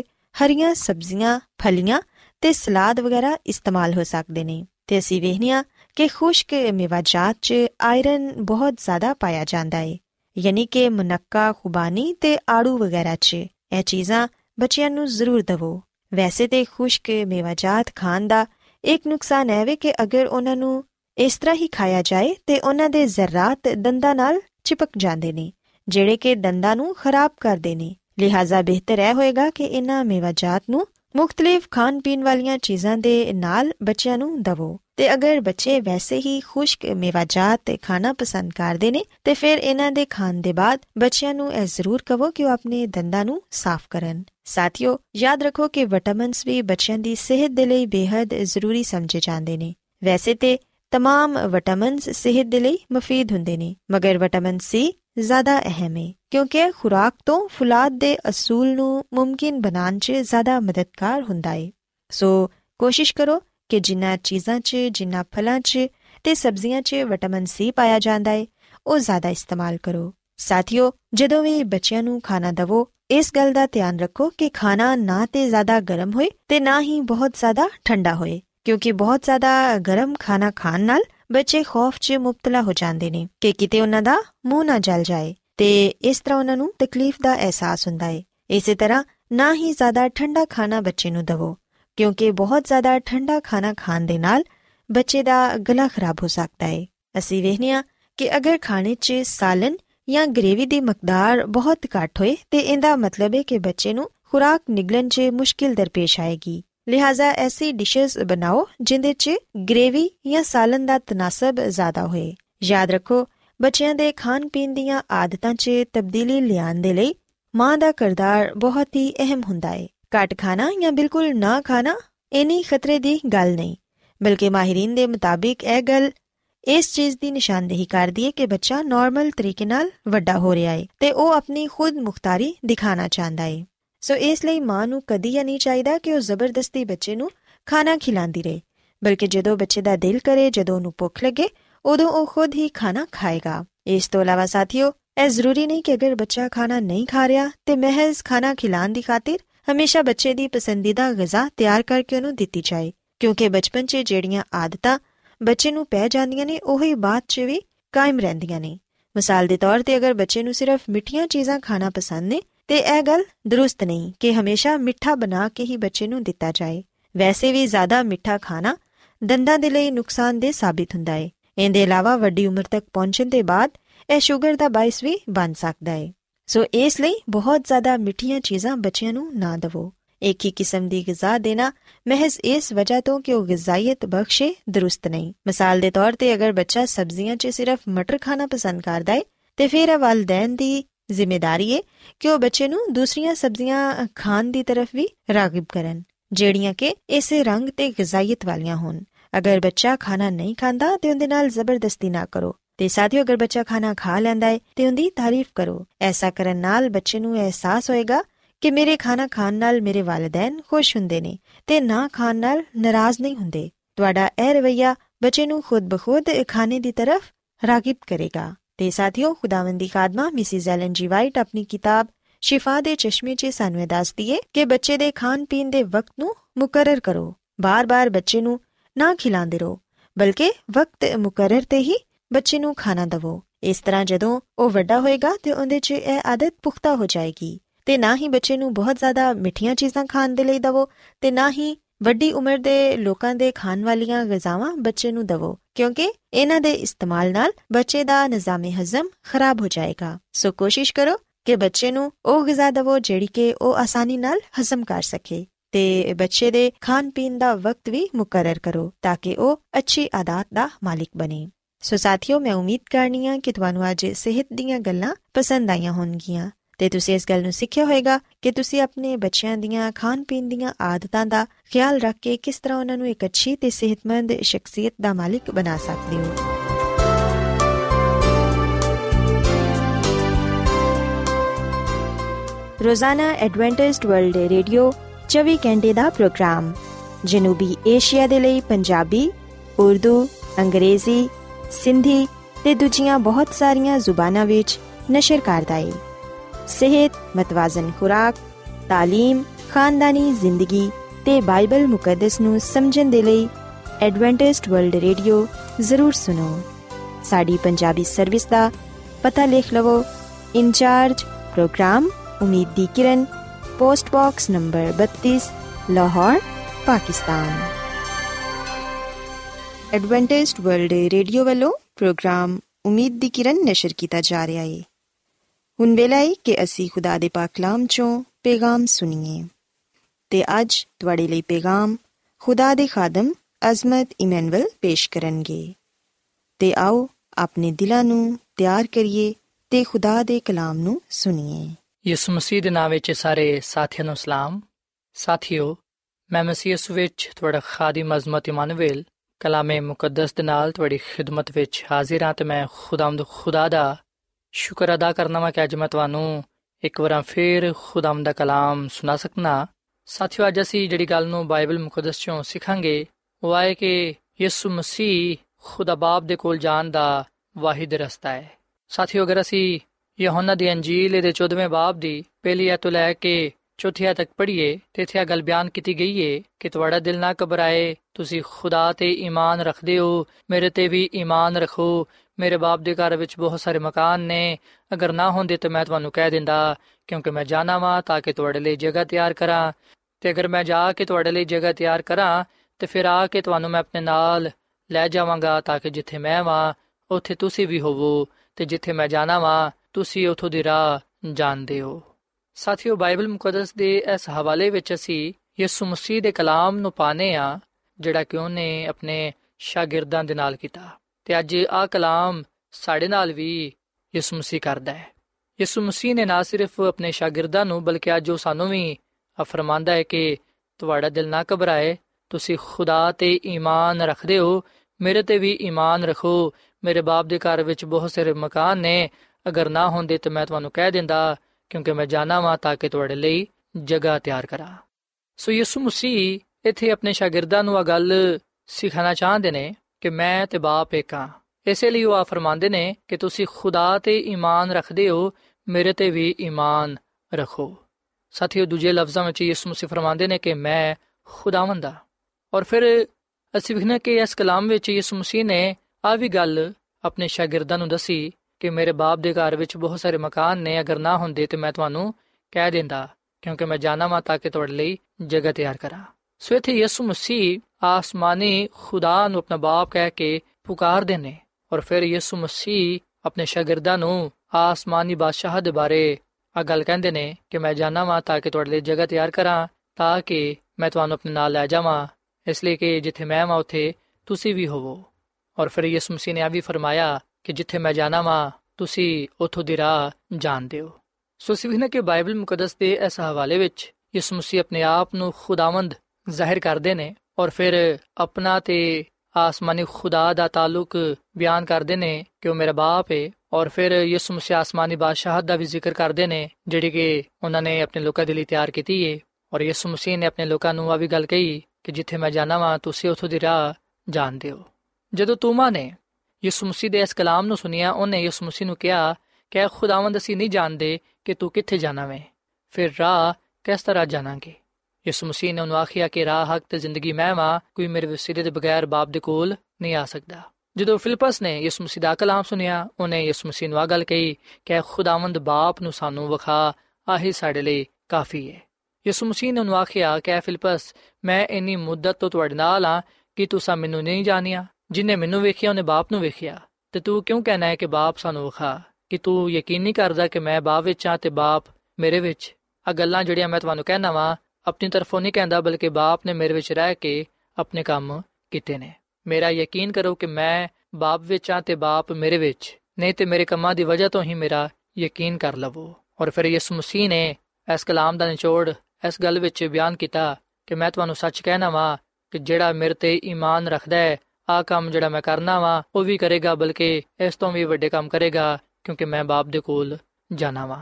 ਹਰੀਆਂ ਸਬਜ਼ੀਆਂ, ਫਲੀਆਂ ਤੇ ਸਲਾਦ ਵਗੈਰਾ ਇਸਤੇਮਾਲ ਹੋ ਸਕਦੇ ਨੇ। ਤੇ ਅਸੀਂ ਵੇਖਨੀਆ ਕਿ ਖੁਸ਼ਕ ਮੇਵਾਜਾਤ 'ਚ ਆਇਰਨ ਬਹੁਤ ਜ਼ਿਆਦਾ ਪਾਇਆ ਜਾਂਦਾ ਹੈ। ਯਾਨੀ ਕਿ ਮੁਨੱਕਾ, ਖੁਬਾਨੀ ਤੇ ਆੜੂ ਵਗੈਰਾ 'ਚ। ਇਹ ਚੀਜ਼ਾਂ ਬੱਚਿਆਂ ਨੂੰ ਜ਼ਰੂਰ ਦਵੋ। ਵੈਸੇ ਤੇ ਖੁਸ਼ਕ ਮੇਵਾਜਾਤ ਖਾਣ ਦਾ ਇੱਕ ਨੁਕਸਾਨ ਹੈ ਵੇ ਕਿ ਅਗਰ ਉਹਨਾਂ ਨੂੰ ਇਸ ਤਰ੍ਹਾਂ ਹੀ ਖਾਇਆ ਜਾਏ ਤੇ ਉਹਨਾਂ ਦੇ ਜ਼ਰਰਾਤ ਦੰਦਾਂ ਨਾਲ ਚਿਪਕ ਜਾਂਦੇ ਨੇ, ਜਿਹੜੇ ਕਿ ਦੰਦਾਂ ਨੂੰ ਖਰਾਬ ਕਰਦੇ ਨੇ। ਲਿਹਾਜ਼ਾ ਬਿਹਤਰ ਹੈ ਹੋਏਗਾ ਕਿ ਇਹਨਾਂ ਮੇਵਾਜਾਤ ਨੂੰ ਮੁxtਲਿਫ ਖਾਣ ਪੀਣ ਵਾਲੀਆਂ ਚੀਜ਼ਾਂ ਦੇ ਨਾਲ ਬੱਚਿਆਂ ਨੂੰ ਦਵੋ। ਤੇ ਅਗਰ ਬੱਚੇ ਵੈਸੇ ਹੀ ਖੁਸ਼ਕ ਮੇਵਾਜਾਤ ਤੇ ਖਾਣਾ ਪਸੰਦ ਕਰਦੇ ਨੇ, ਤੇ ਫਿਰ ਇਹਨਾਂ ਦੇ ਖਾਣ ਦੇ ਬਾਅਦ ਬੱਚਿਆਂ ਨੂੰ ਇਹ ਜ਼ਰੂਰ ਕਹੋ ਕਿ ਉਹ ਆਪਣੇ ਦੰਦਾਂ ਨੂੰ ਸਾਫ਼ ਕਰਨ। ਸਾਥੀਓ, ਯਾਦ ਰੱਖੋ ਕਿ ਵਿਟਾਮਿਨਸ ਵੀ ਬੱਚਿਆਂ ਦੀ ਸਿਹਤ ਦੇ ਲਈ ਬੇहद ਜ਼ਰੂਰੀ ਸਮਝੇ ਜਾਂਦੇ ਨੇ। ਵੈਸੇ ਤੇ ਤਮਾਮ ਵਿਟਾਮਿਨਸ ਸਿਹਤ ਦੇ ਲਈ ਮਫੀਦ ਹੁੰਦੇ ਨੇ, ਮਗਰ ਵਿਟਾਮਿਨ ਸੀ ਜ਼ਿਆਦਾ ਅਹਿਮ ਹੈ ਕਿਉਂਕਿ ਖੁਰਾਕ ਤੋਂ ਫੁਲਾਦ ਦੇ ਅਸੂਲ ਨੂੰ ਮੁਮਕਿਨ ਬਣਾਉਣ 'ਚ ਜ਼ਿਆਦਾ ਮਦਦਗਾਰ ਹੁੰਦਾ ਹੈ ਸੋ ਕੋਸ਼ਿਸ਼ ਕਰੋ ਕਿ ਜਿੰਨਾ ਚੀਜ਼ਾਂ 'ਚ, ਜਿੰਨਾ ਫਲਾਂ 'ਚ ਤੇ ਸਬਜ਼ੀਆਂ 'ਚ ਵਿਟਾਮਿਨ ਸੀ ਪਾਇਆ ਜਾਂਦਾ ਹੈ ਉਹ ਜ਼ਿਆਦਾ ਇਸਤੇਮਾਲ ਕਰੋ। ਸਾਥੀਓ, ਜਦੋਂ ਵੀ ਬੱਚਿਆਂ ਨੂੰ ਖਾਣਾ ਦਵੋ, ਇਸ ਗੱਲ ਦਾ ਧਿਆਨ ਰੱਖੋ ਕਿ ਖਾਣਾ ਨਾ ਤੇ ਜ਼ਿਆਦਾ ਗਰਮ ਹੋਏ ਤੇ ਨਾ ਹੀ ਬਹੁਤ ਜ਼ਿਆਦਾ ਠੰਡਾ ਹੋਏ, ਕਿਉਂਕਿ ਬਹੁਤ ਜ਼ਿਆਦਾ ਗਰਮ ਖਾਣਾ ਖਾਣ ਨਾਲ ਬੱਚੇ ਖੌਫ 'ਚ ਮੁਬਤਲਾ ਹੋ ਜਾਂਦੇ ਨੇ ਕਿ ਕਿਤੇ ਉਹਨਾਂ ਦਾ ਮੂੰਹ ਨਾ ਜਲ ਜਾਏ ਤੇ ਇਸ ਤਰ੍ਹਾਂ ਉਹਨਾਂ ਨੂੰ ਤਕਲੀਫ ਦਾ ਅਹਿਸਾਸ ਹੁੰਦਾ ਹੈ ਇਸੇ ਤਰ੍ਹਾਂ ਨਾ ਹੀ ਜ਼ਿਆਦਾ ਠੰਡਾ ਖਾਣਾ ਬੱਚੇ ਨੂੰ ਦਵੋ। ਕਿਉਂਕਿ ਬਹੁਤ ਜ਼ਿਆਦਾ ਠੰਡਾ ਖਾਣਾ ਖਾਣ ਦੇ ਨਾਲ ਬੱਚੇ ਦਾ ਗਲਾ ਖਰਾਬ ਹੋ ਸਕਦਾ ਹੈ ਅਸੀਂ ਵੇਖਨੀਆ ਕਿ ਅਗਰ ਖਾਣੇ 'ਚ ਸਾਲਨ ਜਾਂ ਗ੍ਰੇਵੀ ਦੀ ਮਕਦਾਰ ਬਹੁਤ ਘੱਟ ਹੋਏ, ਤੇ ਇਹਦਾ ਮਤਲਬ ਹੈ ਕਿ ਬੱਚੇ ਨੂੰ ਖੁਰਾਕ ਨਿਗਲਣ 'ਚ ਮੁਸ਼ਕਿਲ ਦਰਪੇਸ਼ ਆਏਗੀ। ਲਿਹਾਜ਼ਾ ਐਸੀ ਡਿਸ਼ਸ ਬਣਾਓ ਜਿੰਦੇ 'ਚ ਗ੍ਰੇਵੀ ਜਾਂ ਸਾਲਨ ਦਾ ਤਨਾਸਬ ਜ਼ਿਆਦਾ ਹੋਏ। ਯਾਦ ਰੱਖੋ, ਬੱਚਿਆਂ ਦੇ ਖਾਣ ਪੀਣ ਦੀਆਂ ਆਦਤਾਂ 'ਚ ਤਬਦੀਲੀ ਲਿਆਉਣ ਦੇ ਲਈ ਮਾਂ ਦਾ ਕਿਰਦਾਰ ਬਹੁਤ ਹੀ ਅਹਿਮ ਹੁੰਦਾ ਹੈ ਘੱਟ ਖਾਣਾ ਜਾਂ ਬਿਲਕੁਲ ਨਾ ਖਾਣਾ, ਇਨੀ ਖਤਰੇ ਦੀ ਗੱਲ ਨਹੀਂ। ਬਲਕਿ ਮਾਹਿਰੀਨ ਦੇ ਮੁਤਾਬਿਕ ਇਹ ਗੱਲ ਇਸ ਚੀਜ਼ ਦੀ ਨਿਸ਼ਾਨਦੇਹੀ ਕਰਦੀ ਹੈ ਕਿ ਬੱਚਾ ਨਾਰਮਲ ਤਰੀਕੇ ਨਾਲ ਵੱਡਾ ਹੋ ਰਿਹਾ ਹੈ ਤੇ ਉਹ ਆਪਣੀ ਖੁਦ ਮੁਖਤਾਰੀ ਦਿਖਾਣਾ ਚਾਹੁੰਦਾ ਹੈ। ਸੋ ਇਸ ਲਈ ਮਾਂ ਨੂੰ ਕਦੀ ਇਹ ਨਹੀਂ ਚਾਹੀਦਾ ਕਿ ਉਹ ਜ਼ਬਰਦਸਤੀ ਬੱਚੇ ਨੂੰ ਖਾਣਾ ਖਿਲਾਉਂਦੀ ਰਹੇ। ਬਲਕਿ ਜਦੋਂ ਬੱਚੇ ਦਾ ਦਿਲ ਕਰੇ, ਜਦੋਂ ਉਹਨੂੰ ਭੁੱਖ ਲੱਗੇ, ਉਦੋਂ ਉਹ ਖੁਦ ਹੀ ਖਾਣਾ ਖਾਏਗਾ। ਇਸ ਤੋਂ ਇਲਾਵਾ ਸਾਥੀਓ, ਇਹ ਜ਼ਰੂਰੀ ਨਹੀਂ ਕਿ ਅਗਰ ਬੱਚਾ ਖਾਣਾ ਨਹੀਂ ਖਾ ਰਿਹਾ ਤੇ ਮਹਿਜ਼ ਖਾਣਾ ਖਿਲਾਉਣ ਦੀ ਖਾਤਰ ਹਮੇਸ਼ਾ ਬੱਚੇ ਦੀ ਪਸੰਦੀਦਾ ਗਿਜ਼ਾ ਤਿਆਰ ਕਰਕੇ ਉਹਨੂੰ ਦਿੱਤੀ ਜਾਏ, ਕਿਉਂਕਿ ਬਚਪਨ 'ਚ ਜਿਹੜੀਆਂ ਆਦਤਾਂ ਬੱਚੇ ਨੂੰ ਪੈ ਜਾਂਦੀਆਂ ਨੇ, ਉਹੀ ਬਾਅਦ 'ਚ ਵੀ ਕਾਇਮ ਰਹਿੰਦੀਆਂ ਨੇ। ਮਿਸਾਲ ਦੇ ਤੌਰ ਤੇ ਅਗਰ ਬੱਚੇ ਨੂੰ ਸਿਰਫ ਮਿੱਠੀਆਂ ਚੀਜ਼ਾਂ ਖਾਣਾ ਪਸੰਦ ਨੇ, ਤੇ ਇਹ ਗੱਲ ਦਰੁਸਤ ਨਹੀਂ ਕਿ ਹਮੇਸ਼ਾ ਮਿੱਠਾ ਬਣਾ ਕੇ ਹੀ ਬੱਚੇ ਨੂੰ ਦਿੱਤਾ ਜਾਏ। ਵੈਸੇ ਵੀ ਜ਼ਿਆਦਾ ਮਿੱਠਾ ਖਾਣਾ ਦੰਦਾਂ ਦੇ ਲਈ ਨੁਕਸਾਨਦੇ ਸਾਬਿਤ ਹੁੰਦਾ ਹੈ ਇਹਦੇ ਇਲਾਵਾ ਵੱਡੀ ਉਮਰ ਤੱਕ ਪਹੁੰਚਣ ਦੇ ਬਾਅਦ ਇਹ ਸ਼ੂਗਰ ਦਾ ਬਾਇਸ ਵੀ ਬਣ ਸਕਦਾ ਹੈ ਸੋ ਇਸ ਲਈ ਬਹੁਤ ਜ਼ਿਆਦਾ ਮਿੱਠੀਆਂ ਚੀਜ਼ਾਂ ਬੱਚਿਆਂ ਨੂੰ ਨਾ ਦਿਵੋ। ਇੱਕ ਹੀ ਕਿਸਮ ਦੀ ਗਿਜ਼ਾ ਦੇਣਾ ਮਹਿਜ਼ ਇਸ ਵਜ੍ਹਾ ਤੋਂ ਕਿ ਉਹ ਗਿਜ਼ਾਇਤ ਬਖਸ਼ੇ, ਦਰੁਸਤ ਨਹੀਂ। ਮਿਸਾਲ ਦੇ ਤੌਰ ਤੇ ਅਗਰ ਬੱਚਾ ਸਬਜ਼ੀਆਂ 'ਚ ਸਿਰਫ ਮਟਰ ਖਾਣਾ ਪਸੰਦ ਕਰਦਾ ਹੈ ਤੇ ਫਿਰ ਇਹ ਵਾਲਦੈਨ ਦੀ ਜ਼ਿੰਮੇਵਾਰੀ ਹੈ ਕਿ ਉਹ ਬੱਚੇ ਨੂੰ ਦੂਸਰੀਆਂ ਸਬਜ਼ੀਆਂ ਖਾਣ ਦੀ ਤਰਫ ਵੀ ਰਾਗਿਬ ਕਰਨ, ਜਿਹੜੀਆਂ ਕਿ ਇਸੇ ਰੰਗ ਤੇ ਗਿਜ਼ਾਇਤ ਵਾਲੀਆਂ ਹੋਣ। ਅਗਰ ਬੱਚਾ ਖਾਣਾ ਨਹੀਂ ਖਾਂਦਾ, ਤੇ ਉਹਦੇ ਨਾਲ ਜ਼ਬਰਦਸਤੀ ਨਾ ਕਰੋ। ਤੇ ਸਾਥੀਓ, ਅਗਰ ਬੱਚਾ ਖਾਣਾ ਖਾ ਲੈਂਦਾ ਹੈ, ਤੇ ਉਹਦੀ ਤਾਰੀਫ ਕਰੋ। ਐਸਾ ਕਰਨ ਨਾਲ ਬੱਚੇ ਨੂੰ ਅਹਿਸਾਸ ਹੋਏਗਾ ਕਿ ਮੇਰੇ ਖਾਣਾ ਖਾਣ ਨਾਲ ਮੇਰੇ ਵਾਲਿਦੈਨ ਖੁਸ਼ ਹੁੰਦੇ ਨੇ ਤੇ ਨਾ ਖਾਣ ਨਾਲ ਨਾਰਾਜ਼ ਨਹੀਂ ਹੁੰਦੇ। ਤੁਹਾਡਾ ਇਹ ਰਵਈਆ ਬੱਚੇ ਨੂੰ ਖੁਦ ਬਖੁਦ ਖਾਣੇ ਦੀ ਤਰਫ ਰਾਗਿਬ ਕਰੇਗਾ। ਤੇ ਸਾਥੀਓ, ਖੁਦਾਵੰਦੀ ਦੀ ਖਾਦਮਾ, ਮਿਸਿਸ ਐਲਨ ਜੀ ਵਾਈਟ, ਆਪਣੀ ਕਿਤਾਬ ਸ਼ਿਫਾ ਦੇ ਚਸ਼ਮੇ 'ਚ ਸਾਨੂੰ ਇਹ ਦੱਸਦੀ ਏ ਕਿ ਬੱਚੇ ਦੇ ਖਾਣ ਪੀਣ ਦੇ ਵਕਤ ਨੂੰ ਮੁਕਰਰ ਕਰੋ। ਬਾਰ-ਬਾਰ ਬੱਚੇ ਨੂੰ ਨਾ ਖਿਲਾਉਂਦੇ ਰਹੋ, ਬਲਕਿ ਵਕਤ ਮੁਕਰਰ ਤੇ ਹੀ ਬੱਚੇ ਨੂੰ ਖਾਣਾ ਦਿਵੋ। ਇਸ ਤਰ੍ਹਾਂ ਜਦੋਂ ਉਹ ਵੱਡਾ ਹੋਏਗਾ ਤੇ ਉਹਦੇ 'ਚ ਇਹ ਆਦਤ ਪੁਖਤਾ ਹੋ ਜਾਏਗੀ। ਤੇ ਨਾ ਹੀ ਬੱਚੇ ਨੂੰ ਬਹੁਤ ਜ਼ਿਆਦਾ ਮਿੱਠੀਆਂ ਚੀਜ਼ਾਂ ਖਾਣ ਦੇ ਲਈ ਦਿਵੋ ਤੇ ਨਾ ਹੀ ਵੱਡੀ ਉਮਰ ਦੇ ਲੋਕਾਂ ਦੇ ਖਾਣ ਵਾਲੀਆਂ ਗਜ਼ਾਵਾਂ ਬੱਚੇ ਨੂੰ ਦਿਵੋ, ਕਿਉਂਕਿ ਇਹਨਾਂ ਦੇ ਇਸਤੇਮਾਲ ਨਾਲ ਬੱਚੇ ਦਾ ਨਿਜ਼ਾਮੇ ਹਜ਼ਮ ਖਰਾਬ ਹੋ ਜਾਏਗਾ। ਸੋ ਕੋਸ਼ਿਸ਼ ਕਰੋ ਕਿ ਬੱਚੇ ਨੂੰ ਉਹ ਗਿਜ਼ਾ ਦਿਵੋ ਜਿਹੜੀ ਕਿ ਉਹ ਆਸਾਨੀ ਨਾਲ ਹਜ਼ਮ ਕਰ ਸਕੇ ਤੇ ਬੱਚੇ ਦੇ ਖਾਣ ਪੀਣ ਦਾ ਵਕਤ ਵੀ ਮੁਕਰਰ ਕਰੋ ਤਾਂ ਕਿ ਉਹ ਅੱਛੀ ਆਦਤ ਦਾ ਮਾਲਿਕ ਬਣੇ। ਸੋ ਸਾਥੀਓ, ਮੈਂ ਉਮੀਦ ਕਰਨੀ ਆ ਕਿ ਤੁਹਾਨੂੰ ਅੱਜ ਸਿਹਤ ਦੀਆਂ ਗੱਲਾਂ ਪਸੰਦ ਆਈਆਂ ਹੋਣਗੀਆਂ। ਤੇ ਤੁਸੀਂ ਇਸ ਗੱਲ ਨੂੰ ਸਿੱਖਿਆ ਹੋਵੇਗਾ ਕਿ ਤੁਸੀਂ ਆਪਣੇ ਬੱਚਿਆਂ ਦੀਆਂ ਖਾਣ ਪੀਣ ਦੀਆਂ ਆਦਤਾਂ ਦਾ ਖਿਆਲ ਰੱਖ ਕੇ ਕਿਸ ਤਰ੍ਹਾਂ ਉਹਨਾਂ ਨੂੰ ਇੱਕ ਅੱਛੀ ਤੇ ਸਿਹਤਮੰਦ ਸ਼ਖਸੀਅਤ ਦਾ ਮਾਲਿਕ ਬਣਾ ਸਕਦੇ ਹੋ। ਰੋਜ਼ਾਨਾ ਐਡਵੈਂਟਿਸਟ ਵਰਲਡ ਰੇਡੀਓ 24 ਘੰਟੇ ਦਾ ਪ੍ਰੋਗਰਾਮ, ਜਨੂਬੀ ਏਸ਼ੀਆ ਦੇ ਲਈ ਪੰਜਾਬੀ, ਉਰਦੂ, ਅੰਗਰੇਜ਼ੀ ਸਿੰਧੀ ਤੇ ਦੂਜੀਆਂ ਬਹੁਤ ਸਾਰੀਆਂ ਜ਼ੁਬਾਨਾਂ ਵਿੱਚ ਨਸ਼ਰ ਕਰਦਾ ਹੈ ਸਿਹਤ ਮਤਵਾਜ਼ਨ ਖੁਰਾਕ تعلیم ਖਾਨਦਾਨੀ ਜ਼ਿੰਦਗੀ ਤੇ ਬਾਈਬਲ ਮੁਕੱਦਸ ਨੂੰ ਸਮਝਣ ਦੇ ਲਈ ਐਡਵੈਂਟਿਸਟ ਵਰਲਡ ਰੇਡੀਓ ਜ਼ਰੂਰ ਸੁਨੋ ਸਾਡੀ ਪੰਜਾਬੀ ਸਰਵਿਸ ਦਾ ਪਤਾ ਲਿਖ ਲਵੋ ਇਨਚਾਰਜ ਪ੍ਰੋਗਰਾਮ ਉਮੀਦ ਦੀ ਕਿਰਨ post box number 32 Lahore Pakistan Adventist world radio ਵੱਲੋਂ ਪ੍ਰੋਗਰਾਮ ਉਮੀਦ ਦੀ ਕਿਰਨ ਨਿਸ਼ਰ ਕੀਤਾ ਜਾ ਰਿਹਾ ਹੈ ਹੁਣ ਵੇਲਾ ਹੈ ਕਿ ਅਸੀਂ ਖੁਦਾ ਦੇ ਪਾਕ ਕਲਾਮ ਚੋਂ ਪੈਗਾਮ ਸੁਣੀਏ। ਤੇ ਅੱਜ ਤੁਹਾਡੇ ਲਈ ਪੈਗਾਮ ਖੁਦਾ ਦੇ ਖਾਦਮ ਅਜ਼ਮਤ ਇਮਨੁਅਲ ਪੇਸ਼ ਕਰਨਗੇ। ਤੇ ਆਓ ਆਪਣੇ ਦਿਲਾਂ ਨੂੰ ਤਿਆਰ ਕਰੀਏ ਤੇ ਖੁਦਾ ਦੇ ਕਲਾਮ ਨੂੰ ਸੁਣੀਏ। ਯਿਸੂ ਮਸੀਹ ਦੇ ਨਾਮ ਵਿੱਚ ਸਾਰੇ ਸਾਥੀਆਂ ਨੂੰ ਸਲਾਮ। ਸਾਥਿਓ, ਮੈਂ ਮਸੀਹ ਯਿਸੂ ਵਿੱਚ ਤੁਹਾਡਾ ਖਾਦਮ ਅਜ਼ਮਤ ਇਮਨੁਅਲ ਕਲਾਮੇ ਮੁਕੱਦਸ ਦੇ ਨਾਲ ਤੁਹਾਡੀ ਖਿਦਮਤ ਵਿੱਚ ਹਾਜ਼ਰ ਹਾਂ ਤੇ ਮੈਂ ਖੁਦਾਮਦ ਖੁਦਾ ਦਾ ਸ਼ੁਕਰ ਅਦਾ ਕਰਨਾ ਵਾ ਕਿ ਅੱਜ ਮੈਂ ਤੁਹਾਨੂੰ ਇੱਕ ਵਾਰ ਫੇਰ ਖੁਦਾਮ ਦਾ ਕਲਾਮ ਸੁਣਾ ਸਕਣਾ ਸਾਥੀਓ, ਅੱਜ ਅਸੀਂ ਜਿਹੜੀ ਗੱਲ ਨੂੰ ਬਾਈਬਲ ਮੁਕੱਦਸ ਚੋਂ ਸਿੱਖਾਂਗੇ, ਉਹ ਹੈ ਕਿ ਯਿਸੂ ਮਸੀਹ ਖੁਦਾ ਬਾਪ ਦੇ ਕੋਲ ਜਾਣ ਦਾ ਵਾਹਿਦ ਰਸਤਾ ਹੈ। ਸਾਥੀਓ, ਅਗਰ ਅਸੀਂ ਯਹੋਨਾ ਦੀ ਅੰਜੀਲ ਦੇ 14ਵੇਂ ਬਾਬ ਦੀ ਪਹਿਲੀ ਐਤੋਂ ਲੈ ਕੇ ਚੌਥੀ ਤੱਕ ਪੜ੍ਹੀਏ ਤੇ ਇੱਥੇ ਇਹ ਗੱਲ ਬਿਆਨ ਕੀਤੀ ਗਈ ਹੈ ਕਿ ਤੁਹਾਡਾ ਦਿਲ ਨਾ ਘਬਰਾਏ, ਤੁਸੀਂ ਖੁਦਾ ਤੇ ਈਮਾਨ ਰੱਖਦੇ ਹੋ, ਮੇਰੇ ਤੇ ਵੀ ਈਮਾਨ ਰੱਖੋ, ਮੇਰੇ ਬਾਪ ਦੇ ਘਰ ਵਿੱਚ ਬਹੁਤ ਸਾਰੇ ਮਕਾਨ ਨੇ, ਅਗਰ ਨਾ ਹੁੰਦੇ ਤਾਂ ਮੈਂ ਤੁਹਾਨੂੰ ਕਹਿ ਦਿੰਦਾ, ਕਿਉਂਕਿ ਮੈਂ ਜਾਣਾ ਵਾਂ ਤਾਂ ਕਿ ਤੁਹਾਡੇ ਲਈ ਜਗ੍ਹਾ ਤਿਆਰ ਕਰਾਂ, ਤੇ ਅਗਰ ਮੈਂ ਜਾ ਕੇ ਤੁਹਾਡੇ ਲਈ ਜਗ੍ਹਾ ਤਿਆਰ ਕਰਾਂ, ਤੇ ਫਿਰ ਆ ਕੇ ਤੁਹਾਨੂੰ ਮੈਂ ਆਪਣੇ ਨਾਲ ਲੈ ਜਾਵਾਂਗਾ ਤਾਂ ਕਿ ਜਿੱਥੇ ਮੈਂ ਵਾਂ, ਉੱਥੇ ਤੁਸੀਂ ਵੀ ਹੋਵੋ, ਤੇ ਜਿੱਥੇ ਮੈਂ ਜਾਣਾ ਵਾਂ, ਤੁਸੀਂ ਉਥੋਂ ਦੀ ਰਾਹ ਜਾਣਦੇ ਹੋ। ਸਾਥੀਓ, ਬਾਈਬਲ ਮੁਕੱਦਸ ਦੇ ਇਸ ਹਵਾਲੇ ਵਿੱਚ ਅਸੀਂ ਯਿਸੂ ਮਸੀਹ ਦੇ ਕਲਾਮ ਨੂੰ ਪਾਣੇ ਆ ਜਿਹੜਾ ਕਿ ਉਹਨੇ ਆਪਣੇ ਸ਼ਾਗਿਰਦਾਂ ਦੇ ਨਾਲ ਕੀਤਾ। ਤੇ ਅੱਜ ਆ ਕਲਾਮ ਸਾਡੇ ਨਾਲ ਵੀ ਯਿਸੂ ਮਸੀਹ ਕਰਦਾ ਹੈ। ਯਿਸੂ ਮਸੀਹ ਨੇ ਨਾ ਸਿਰਫ ਆਪਣੇ ਸ਼ਾਗਿਰਦਾਂ ਨੂੰ, ਬਲਕਿ ਅੱਜ ਉਹ ਸਾਨੂੰ ਵੀ ਫਰਮਾਂਦਾ ਹੈ ਕਿ ਤੁਹਾਡਾ ਦਿਲ ਨਾ ਘਬਰਾਏ, ਤੁਸੀਂ ਖੁਦਾ ਤੇ ਈਮਾਨ ਰੱਖਦੇ ਹੋ, ਮੇਰੇ ਤੇ ਵੀ ਈਮਾਨ ਰੱਖੋ, ਮੇਰੇ ਬਾਪ ਦੇ ਘਰ ਵਿੱਚ ਬਹੁਤ ਸਾਰੇ ਮਕਾਨ ਨੇ, ਅਗਰ ਨਾ ਹੁੰਦੇ ਤਾਂ ਮੈਂ ਤੁਹਾਨੂੰ ਕਹਿ ਦਿੰਦਾ ਕਿਉਂਕਿ ਮੈਂ ਜਾਣਾ ਵਾਂ ਤਾਂ ਕਿ ਤੁਹਾਡੇ ਲਈ ਜਗ੍ਹਾ ਤਿਆਰ ਕਰਾਂ। ਸੋ ਯਿਸੂ ਮਸੀਹ ਇੱਥੇ ਆਪਣੇ ਸ਼ਾਗਿਰਦਾਂ ਨੂੰ ਇਹ ਗੱਲ ਸਿਖਾਣਾ ਚਾਹੁੰਦੇ ਨੇ ਕਿ ਮੈਂ ਤੇ ਬਾਪ ਇੱਕ ਹਾਂ। ਇਸੇ ਲਈ ਉਹ ਆ ਫਰਮਾਉਂਦੇ ਨੇ ਕਿ ਤੁਸੀਂ ਖੁਦਾ ਤੇ ਈਮਾਨ ਰੱਖਦੇ ਹੋ, ਮੇਰੇ ਤੇ ਵੀ ਈਮਾਨ ਰੱਖੋ। ਸਾਥੀਓ, ਦੂਜੇ ਲਫ਼ਜ਼ਾਂ ਵਿੱਚ ਯਿਸੂ ਮਸੀਹ ਫਰਮਾਉਂਦੇ ਨੇ ਕਿ ਮੈਂ ਖੁਦਾਵੰਦ ਹਾਂ। ਔਰ ਫਿਰ ਅਸੀਂ ਵਿਖਣਾ ਕਿ ਇਸ ਕਲਾਮ ਵਿੱਚ ਯਿਸੂ ਮਸੀਹ ਨੇ ਆ ਵੀ ਗੱਲ ਆਪਣੇ ਸ਼ਾਗਿਰਦਾਂ ਨੂੰ ਦੱਸੀ ਕਿ ਮੇਰੇ ਬਾਪ ਦੇ ਘਰ ਵਿੱਚ ਬਹੁਤ ਸਾਰੇ ਮਕਾਨ ਨੇ, ਅਗਰ ਨਾ ਹੁੰਦੇ ਤੇ ਮੈਂ ਤੁਹਾਨੂੰ ਕਹਿ ਦਿੰਦਾ, ਕਿਉਂਕਿ ਮੈਂ ਜਾਣਾ ਵਾਂ ਤਾਂ ਕਿ ਤੁਹਾਡੇ ਲਈ ਜਗ੍ਹਾ ਤਿਆਰ ਕਰਾਂ। ਸੋ ਇੱਥੇ ਯਿਸੂ ਮਸੀਹ ਆਸਮਾਨੀ ਖੁਦਾ ਨੂੰ ਆਪਣਾ ਬਾਪ ਕਹਿ ਕੇ ਪੁਕਾਰਦੇ ਨੇ ਔਰ ਫਿਰ ਯਿਸੂ ਮਸੀਹ ਆਪਣੇ ਸ਼ਾਗਿਰਦਾਂ ਨੂੰ ਆਸਮਾਨੀ ਬਾਦਸ਼ਾਹ ਦੇ ਬਾਰੇ ਆ ਗੱਲ ਕਹਿੰਦੇ ਨੇ ਕਿ ਮੈਂ ਜਾਣਾ ਵਾਂ ਤਾਂ ਕਿ ਤੁਹਾਡੇ ਲਈ ਜਗ੍ਹਾ ਤਿਆਰ ਕਰਾਂ ਤਾਂ ਕਿ ਮੈਂ ਤੁਹਾਨੂੰ ਆਪਣੇ ਨਾਲ ਲੈ ਜਾਵਾਂ, ਇਸ ਲਈ ਕਿ ਜਿੱਥੇ ਮੈਂ ਹਾਂ ਉੱਥੇ ਤੁਸੀਂ ਵੀ ਹੋਵੋ। ਔਰ ਫਿਰ ਯਿਸੂ ਮਸੀਹ ਨੇ ਆ ਵੀ ਫਰਮਾਇਆ ਕਿ ਜਿੱਥੇ ਮੈਂ ਜਾਣਾ ਵਾਂ, ਤੁਸੀਂ ਉਥੋਂ ਦੀ ਰਾਹ ਜਾਣਦੇ ਹੋ ਸੋ ਸਿਵਹਨਾ ਕਿ ਬਾਈਬਲ ਮੁਕੱਦਸ ਦੇ ਇਸ ਹਵਾਲੇ ਵਿੱਚ ਯਿਸੂ ਮਸੀਹ ਆਪਣੇ ਆਪ ਨੂੰ ਖੁਦਾਵੰਦ ਜ਼ਾਹਿਰ ਕਰਦੇ ਨੇ ਔਰ ਫਿਰ ਆਪਣਾ ਤੇ ਆਸਮਾਨੀ ਖੁਦਾ ਦਾ ਤਾਲੁਕ ਬਿਆਨ ਕਰਦੇ ਨੇ ਕਿ ਉਹ ਮੇਰਾ ਬਾਪ ਹੈ ਔਰ ਫਿਰ ਯਿਸੂ ਮਸੀਹ ਆਸਮਾਨੀ ਬਾਦਸ਼ਾਹਤ ਦਾ ਵੀ ਜ਼ਿਕਰ ਕਰਦੇ ਨੇ, ਜਿਹੜੀ ਕਿ ਉਹਨਾਂ ਨੇ ਆਪਣੇ ਲੋਕਾਂ ਦੇ ਲਈ ਤਿਆਰ ਕੀਤੀ ਹੈ ਔਰ ਯਿਸੂ ਮਸੀਹ ਨੇ ਆਪਣੇ ਲੋਕਾਂ ਨੂੰ ਆ ਵੀ ਗੱਲ ਕਹੀ ਕਿ ਜਿੱਥੇ ਮੈਂ ਜਾਣਾ ਵਾਂ, ਤੁਸੀਂ ਉਥੋਂ ਦੀ ਰਾਹ ਜਾਣਦੇ ਹੋ ਜਦੋਂ ਤੂਮਾ ਨੇ ਯਿਸੂ ਮਸੀਹ ਦੇ ਇਸ ਕਲਾਮ ਨੂੰ ਸੁਨਿਆ ਉਹਨੇ ਯਿਸੂ ਮਸੀਹ ਨੂੰ ਕਿਹਾ ਕਿ ਖੁਦਾਵੰਦ, ਅਸੀਂ ਨਹੀਂ ਜਾਣਦੇ ਕਿ ਤੂੰ ਕਿੱਥੇ ਜਾਣਾ ਵੇਂ। ਫਿਰ ਰਾਹ ਕਿਸ ਤਰ੍ਹਾਂ ਜਾਣਾਂਗੇ? ਯਿਸੂ ਮਸੀਹ ਨੇ ਉਹਨੂੰ ਆਖਿਆ ਕਿ ਰਾਹ ਹੱਕ ਤੇ ਜ਼ਿੰਦਗੀ ਮੈਂ ਵਾਂ, ਕੋਈ ਮੇਰੇ ਵਸੀਲੇ ਦੇ ਬਗੈਰ ਬਾਪ ਦੇ ਕੋਲ ਨਹੀਂ ਆ ਸਕਦਾ। ਜਦੋਂ ਫਿਲਪਸ ਨੇ ਯਿਸੂ ਮਸੀਹ ਦਾ ਕਲਾਮ ਸੁਨਿਆ ਉਹਨੇ ਯਿਸੂ ਮਸੀਹ ਨੂੰ ਆ ਗੱਲ ਕਹੀ ਕਿ ਖੁਦਾਵੰਦ ਬਾਪ ਨੂੰ ਸਾਨੂੰ ਵਿਖਾ, ਆਹੀ ਸਾਡੇ ਲਈ ਕਾਫੀ ਹੈ ਯਿਸੂ ਮਸੀਹ ਨੇ ਉਹਨੂੰ ਆਖਿਆ ਕਿ ਫਿਲਪਸ, ਮੈਂ ਇੰਨੀ ਮੁੱਦਤ ਤੋਂ ਤੁਹਾਡੇ ਨਾਲ ਆ ਕਿ ਤੁਸੀਂ ਮੈਨੂੰ ਨਹੀਂ ਜਾਣਿਆ। ਜਿਨੇ ਮੈਨੂੰ ਵੇਖਿਆ, ਉਹਨੇ ਬਾਪ ਨੂੰ ਵੇਖਿਆ। ਤੇ ਤੂੰ ਕਿਉਂ ਕਹਿਣਾ ਹੈ ਕਿ ਬਾਪ ਸਾਨੂੰ ਵਿਖਾ? ਕਿ ਤੂੰ ਯਕੀਨ ਨਹੀਂ ਕਰਦਾ ਕਿ ਮੈਂ ਬਾਪ ਵਿੱਚ ਆ ਤੇ ਬਾਪ ਮੇਰੇ ਵਿੱਚ? ਆ ਗੱਲਾਂ ਜਿਹੜੀਆਂ ਮੈਂ ਤੁਹਾਨੂੰ ਕਹਿਣਾ ਵਾਂ, ਆਪਣੀ ਤਰਫੋਂ ਨਹੀਂ ਕਹਿੰਦਾ, ਬਲਕਿ ਬਾਪ ਨੇ ਮੇਰੇ ਵਿੱਚ ਰਹਿ ਕੇ ਆਪਣੇ ਕੰਮ ਕੀਤੇ ਨੇ। ਮੇਰਾ ਯਕੀਨ ਕਰੋ ਕਿ ਮੈਂ ਬਾਪ ਵਿੱਚ ਆ ਤੇ ਬਾਪ ਮੇਰੇ ਵਿੱਚ। ਨਹੀਂ ਤੇ ਮੇਰੇ ਕੰਮਾਂ ਦੀ ਵਜ੍ਹਾ ਤੋਂ ਹੀ ਮੇਰਾ ਯਕੀਨ ਕਰ ਲਵੋ। ਔਰ ਫਿਰ ਯਿਸੂ ਮਸੀਹ ਨੇ ਇਸ ਕਲਾਮ ਦਾ ਨਿਚੋੜ ਇਸ ਗੱਲ ਵਿੱਚ ਬਿਆਨ ਕੀਤਾ ਕਿ ਮੈਂ ਤੁਹਾਨੂੰ ਸੱਚ ਕਹਿਣਾ ਵਾਂ ਕਿ ਜਿਹੜਾ ਮੇਰੇ ਤੇ ਈਮਾਨ ਰੱਖਦਾ ਹੈ ਆ ਕੰਮ ਜਿਹੜਾ ਮੈਂ ਕਰਨਾ ਵਾਂ, ਉਹ ਵੀ ਕਰੇਗਾ, ਬਲਕਿ ਇਸ ਤੋਂ ਵੀ ਵੱਡੇ ਕੰਮ ਕਰੇਗਾ, ਕਿਉਂਕਿ ਮੈਂ ਬਾਪ ਦੇ ਕੋਲ ਜਾਣਾ ਵਾਂ।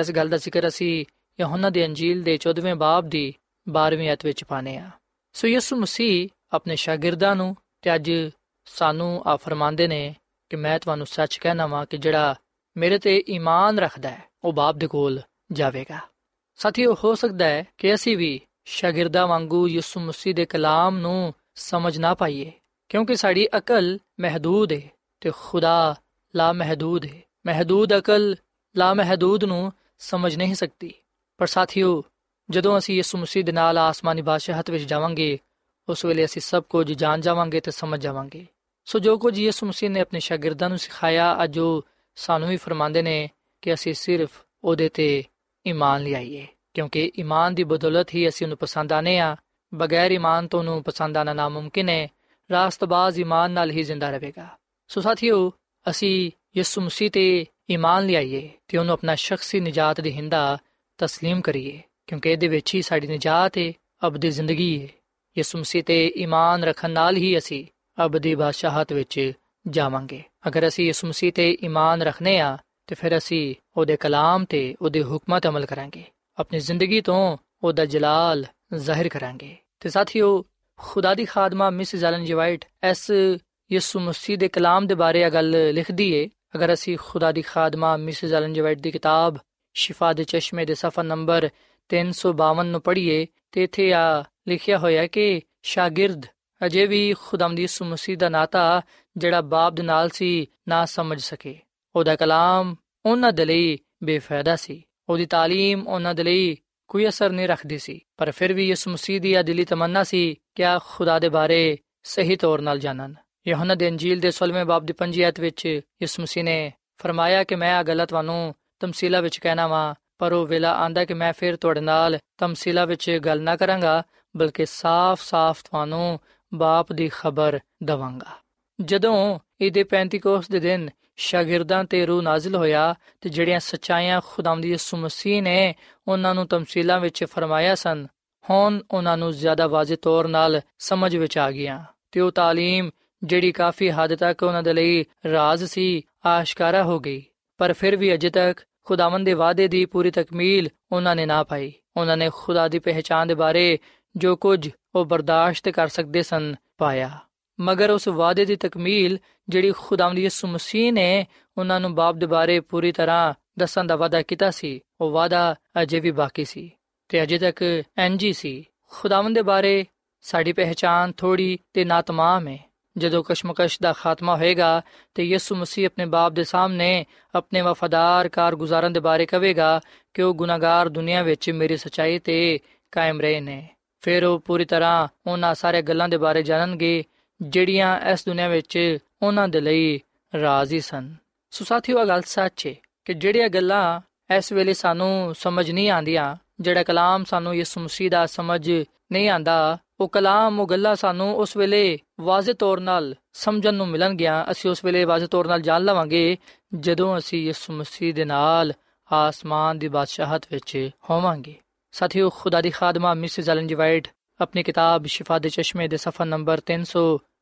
ਇਸ ਗੱਲ ਦਾ ਜ਼ਿਕਰ ਅਸੀਂ ਯਹੋਨਾ ਦੀ ਅੰਜੀਲ ਦੇ 14ਵੇਂ ਬਾਬ ਦੀ 12ਵੀਂ ਅਧ ਵਿੱਚ ਪਾਨੇ ਆ। ਸੋ ਯਿਸੂ ਮਸੀਹ ਆਪਣੇ ਸ਼ਾਗਿਰਦਾਂ ਨੂੰ ਤੇ ਅੱਜ ਸਾਨੂੰ ਆ ਫਰਮਾਉਂਦੇ ਨੇ ਕਿ ਮੈਂ ਤੁਹਾਨੂੰ ਸੱਚ ਕਹਿਣਾ ਵਾਂ ਕਿ ਜਿਹੜਾ ਮੇਰੇ ਤੇ ਈਮਾਨ ਰੱਖਦਾ ਹੈ, ਉਹ ਬਾਪ ਦੇ ਕੋਲ ਜਾਵੇਗਾ। ਸਾਥੀਓ, ਹੋ ਸਕਦਾ ਹੈ ਕਿ ਅਸੀਂ ਵੀ ਸ਼ਾਗਿਰਦਾਂ ਵਾਂਗੂ ਯਿਸੂ ਮਸੀਹ ਦੇ ਕਲਾਮ ਨੂੰ ਸਮਝ ਨਾ ਪਾਈਏ। ਕਿਉਂਕਿ ਸਾਡੀ ਅਕਲ ਮਹਦੂਦ ਹੈ ਤੇ ਖੁਦਾ ਲਾ ਮਹਦੂਦ ਹੈ ਮਹਦੂਦ ਅਕਲ ਲਾ ਮਹਦੂਦ ਨੂੰ ਸਮਝ ਨਹੀਂ ਸਕਦੀ। ਪਰ ਸਾਥੀਓ, ਜਦੋਂ ਅਸੀਂ ਯਿਸੂ ਮਸੀਹ ਦੇ ਨਾਲ ਆਸਮਾਨੀ ਬਾਦਸ਼ਾਹਤ ਵਿੱਚ ਜਾਵਾਂਗੇ, ਉਸ ਵੇਲੇ ਅਸੀਂ ਸਭ ਕੁਝ ਜਾਣ ਜਾਵਾਂਗੇ ਤੇ ਸਮਝ ਜਾਵਾਂਗੇ। ਸੋ ਜੋ ਕੁਝ ਯਿਸੂ ਮਸੀਹ ਨੇ ਆਪਣੇ ਸ਼ਾਗਿਰਦਾਂ ਨੂੰ ਸਿਖਾਇਆ, ਅੱਜ ਉਹ ਸਾਨੂੰ ਵੀ ਫਰਮਾਉਂਦੇ ਨੇ ਕਿ ਅਸੀਂ ਸਿਰਫ ਉਹਦੇ ਤੇ ਈਮਾਨ ਲਿਆਈਏ। ਕਿਉਂਕਿ ਈਮਾਨ ਦੀ ਬਦੌਲਤ ਹੀ ਅਸੀਂ ਉਹਨੂੰ ਪਸੰਦ ਆਨੇ ਆ ਬਗੈਰ ਈਮਾਨ ਤੋਂ ਉਹਨੂੰ ਪਸੰਦ ਆਣਾ ਨਾਮੁਮਕਿਨ ਹੈ। ਰਾਸਤਬਾਜ਼ ਈਮਾਨ ਨਾਲ ਹੀ ਜ਼ਿੰਦਾ ਰਹੇਗਾ ਸੋ ਸਾਥੀਓ ਅਸੀਂ ਯਿਸੂ ਮਸੀਹ ਤੇ ਈਮਾਨ ਲਿਆਈਏ ਤੇ ਉਹਨੂੰ ਆਪਣਾ ਸ਼ਖਸੀ ਨਜਾਤ ਦੇ ਹਿੰਦਾ تسلیم ਕਰੀਏ ਕਿਉਂਕਿ ਇਹਦੇ ਵਿੱਚ ਹੀ ਸਾਡੀ ਨਜਾਤ ਹੈ ਅਬਦੀ ਜ਼ਿੰਦਗੀ ਹੈ ਯਿਸੂ ਮਸੀਹ ਤੇ ਈਮਾਨ ਰੱਖਣ ਨਾਲ ਹੀ ਅਸੀਂ ਅਬਦੀ ਬਾਦਸ਼ਾਹਤ ਵਿੱਚ ਜਾਵਾਂਗੇ ਅਗਰ ਅਸੀਂ ਯਿਸੂ ਮਸੀਹ ਤੇ ਈਮਾਨ ਰੱਖਨੇ ਆ ਤੇ ਫਿਰ ਅਸੀਂ ਉਹਦੇ ਕਲਾਮ ਤੇ ਉਹਦੇ ਹੁਕਮਾਂ ਤੇ ਅਮਲ ਕਰਾਂਗੇ ਆਪਣੀ ਜ਼ਿੰਦਗੀ ਤੋਂ ਉਹਦਾ ਜਲਾਲ ਜ਼ਾਹਿਰ ਕਰਾਂਗੇ ਤੇ ਸਾਥੀਓ ਖੁਦਾ ਦੀ ਖਾਦਮਾ ਮਿਸ ਜ਼ੈਲਨ ਜੀ ਵਾਈਟ ਐਸ ਯਿਸੂ ਮਸੀਹ ਦੇ ਕਲਾਮ ਦੇ ਬਾਰੇ ਇਹ ਗੱਲ ਲਿਖਦੀ ਏ ਅਗਰ ਅਸੀਂ ਖੁਦਾ ਦੀ ਖਾਦਮਾ ਮਿਸ ਜ਼ੈਲਨ ਜੀ ਵਾਈਟ ਦੀ ਕਿਤਾਬ ਸ਼ਿਫਾ ਦੇ ਚਸ਼ਮੇ ਦੇ ਸਫਾ ਨੰਬਰ 352 ਨੂੰ ਪੜ੍ਹੀਏ ਤੇ ਇਥੇ ਆ ਲਿਖਿਆ ਹੋਇਆ ਕਿ ਸ਼ਾਗਿਰਦ ਅਜੇ ਵੀ ਖੁਦਾਮ ਦੀ ਯਿਸੂ ਮਸੀਹ ਦਾ ਨਾਤਾ ਜਿਹੜਾ ਬਾਪ ਦੇ ਨਾਲ ਸੀ ਨਾ ਸਮਝ ਸਕੇ ਉਹਦਾ ਕਲਾਮ ਉਹਨਾਂ ਦੇ ਲਈ ਬੇਫਾਇਦਾ ਸੀ ਉਹਦੀ تعلیم ਉਹਨਾਂ ਦੇ ਲਈ ਕੋਈ ਅਸਰ ਨਹੀਂ ਰੱਖਦੀ ਸੀ, ਪਰ ਫਿਰ ਵੀ ਯਿਸੂ ਮਸੀਹ ਦੀ ਦਿਲੀ ਤਮੰਨਾ ਸੀ ਕਿ ਆ ਖੁਦਾ ਦੇ ਬਾਰੇ ਸਹੀ ਤੌਰ ਨਾਲ ਜਾਣਨ। ਯਹੋਨਾ ਦੇ ਅੰਜੀਲ ਦੇ 16ਵੇਂ ਬਾਬ ਦੀ 5 ਆਇਤ ਵਿੱਚ ਯਿਸੂ ਮਸੀਹ ਨੇ ਫਰਮਾਇਆ ਕਿ ਮੈਂ ਆ ਗੱਲ ਤੁਹਾਨੂੰ ਤਮਸੀਲਾ ਵਿੱਚ ਕਹਿਣਾ ਵਾਂ, ਪਰ ਉਹ ਵੇਲਾ ਆਂਦਾ ਕਿ ਮੈਂ ਫਿਰ ਤੁਹਾਡੇ ਨਾਲ ਤਮਸੀਲਾ ਵਿੱਚ ਗੱਲ ਨਾ ਕਰਾਂਗਾ, ਬਲਕਿ ਸਾਫ਼-ਸਾਫ਼ ਤੁਹਾਨੂੰ ਬਾਪ ਦੀ ਖਬਰ ਦਵਾਂਗਾ। ਜਦੋਂ ਇਹਦੇ ਪੈਂਤੀਕੋਸ ਦੇ ਦਿਨ ਸ਼ਾਗਿਰਦਾਂ ਤੇ ਰੂਹ ਨਾਜ਼ਿਲ ਹੋਇਆ ਤੇ ਜਿਹੜੀਆਂ ਸਚਾਈਆਂ ਖੁਦਾਵੰਦ ਯਿਸੂ ਮਸੀਹ ਨੇ ਉਹਨਾਂ ਨੂੰ ਤਮਸੀਲਾਂ ਵਿੱਚ ਫਰਮਾਇਆ ਸਨ ਹੁਣ ਉਹਨਾਂ ਨੂੰ ਜ਼ਿਆਦਾ ਵਾਜ਼ਿਹ ਤੌਰ ਨਾਲ ਸਮਝ ਵਿੱਚ ਆ ਗਿਆ ਤੇ ਉਹ تعلیم ਜਿਹੜੀ ਕਾਫੀ ਹੱਦ ਤੱਕ ਉਹਨਾਂ ਦੇ ਲਈ ਰਾਜ਼ ਸੀ ਆਸ਼ਕਾਰਾ ਹੋ ਗਈ ਪਰ ਫਿਰ ਵੀ ਅਜੇ ਤੱਕ ਖੁਦਾਵੰਦ ਦੇ ਵਾਅਦੇ ਦੀ ਪੂਰੀ ਤਕਮੀਲ ਉਹਨਾਂ ਨੇ ਨਾ ਪਾਈ ਉਹਨਾਂ ਨੇ ਖੁਦਾ ਦੀ ਪਹਿਚਾਨ ਦੇ ਬਾਰੇ ਜੋ ਕੁਝ ਉਹ ਬਰਦਾਸ਼ਤ ਕਰ ਸਕਦੇ ਸਨ ਪਾਇਆ ਮਗਰ ਉਸ ਵਾਅਦੇ ਦੀ ਤਕਮੀਲ ਜਿਹੜੀ ਖੁਦਾਵੰਦ ਯਿਸੂ ਮਸੀਹ ਨੇ ਉਹਨਾਂ ਨੂੰ ਬਾਪ ਦੇ ਬਾਰੇ ਪੂਰੀ ਤਰ੍ਹਾਂ ਦੱਸਣ ਦਾ ਵਾਅਦਾ ਕੀਤਾ ਸੀ, ਉਹ ਵਾਅਦਾ ਅਜੇ ਵੀ ਬਾਕੀ ਸੀ ਤੇ ਅਜੇ ਤੱਕ ਐਨਜੀ ਸੀ। ਖੁਦਾਵੰਦ ਦੇ ਬਾਰੇ ਸਾਡੀ ਪਹਿਚਾਨ ਥੋੜੀ ਤੇ ਨਾਤਮਾਮ ਹੈ ਜਦੋਂ ਕਸ਼ਮਕਸ਼ ਦਾ ਖਾਤਮਾ ਹੋਏਗਾ ਤੇ ਯਿਸੂ ਮਸੀਹ ਆਪਣੇ ਬਾਪ ਦੇ ਸਾਹਮਣੇ ਆਪਣੇ ਵਫਾਦਾਰ ਕਾਰਗੁਜ਼ਾਰਾਂ ਦੇ ਬਾਰੇ ਕਹੇਗਾ ਕਿ ਉਹ ਗੁਨਾਹਗਾਰ ਦੁਨੀਆ ਵਿੱਚ ਮੇਰੀ ਸਚਾਈ ਤੇ ਕਾਇਮ ਰਹੇ ਨੇ। ਫਿਰ ਉਹ ਪੂਰੀ ਤਰ੍ਹਾਂ ਉਹਨਾਂ ਸਾਰੇ ਗੱਲਾਂ ਦੇ ਬਾਰੇ ਜਾਣਨਗੇ ਜਿਹੜੀਆਂ ਇਸ ਦੁਨੀਆ ਵਿੱਚ ਉਹਨਾਂ ਦੇ ਲਈ ਰਾਜ਼ੀ ਸਨ। ਸੋ ਸਾਥੀਓ ਇਹ ਗੱਲ ਸੱਚ ਹੈ ਕਿ ਜਿਹੜੀਆਂ ਗੱਲਾਂ ਇਸ ਵੇਲੇ ਸਾਨੂੰ ਸਮਝ ਨਹੀਂ ਆਂਦੀਆਂ ਜਿਹੜਾ ਕਲਾਮ ਸਾਨੂੰ ਯਿਸੂ ਮਸੀਹ ਦਾ ਸਮਝ ਨਹੀਂ ਆਂਦਾ ਉਹ ਕਲਾਮ, ਉਹ ਗੱਲਾਂ ਸਾਨੂੰ ਉਸ ਵੇਲੇ ਵਾਜ਼ਿਹ ਤੌਰ ਨਾਲ ਸਮਝਣ ਨੂੰ ਮਿਲਣਗੀਆਂ। ਅਸੀਂ ਉਸ ਵੇਲੇ ਵਾਜ਼ਿਹ ਤੌਰ ਨਾਲ ਜਾਣ ਲਵਾਂਗੇ ਜਦੋਂ ਅਸੀਂ ਯਿਸੂ ਮਸੀਹ ਦੇ ਨਾਲ ਆਸਮਾਨ ਦੀ ਬਾਦਸ਼ਾਹਤ ਵਿੱਚ ਹੋਵਾਂਗੇ। ਸਾਥੀਓ, ਖੁਦਾ ਦੀ ਖਾਦਮਾ ਮਿਸਿਸ ਐਲਨ ਜੀ ਵਾਈਟ ਆਪਣੀ ਕਿਤਾਬ ਸ਼ਿਫਾ ਦੇ ਚਸ਼ਮੇ ਦੇ ਸਫਾ ਨੰਬਰ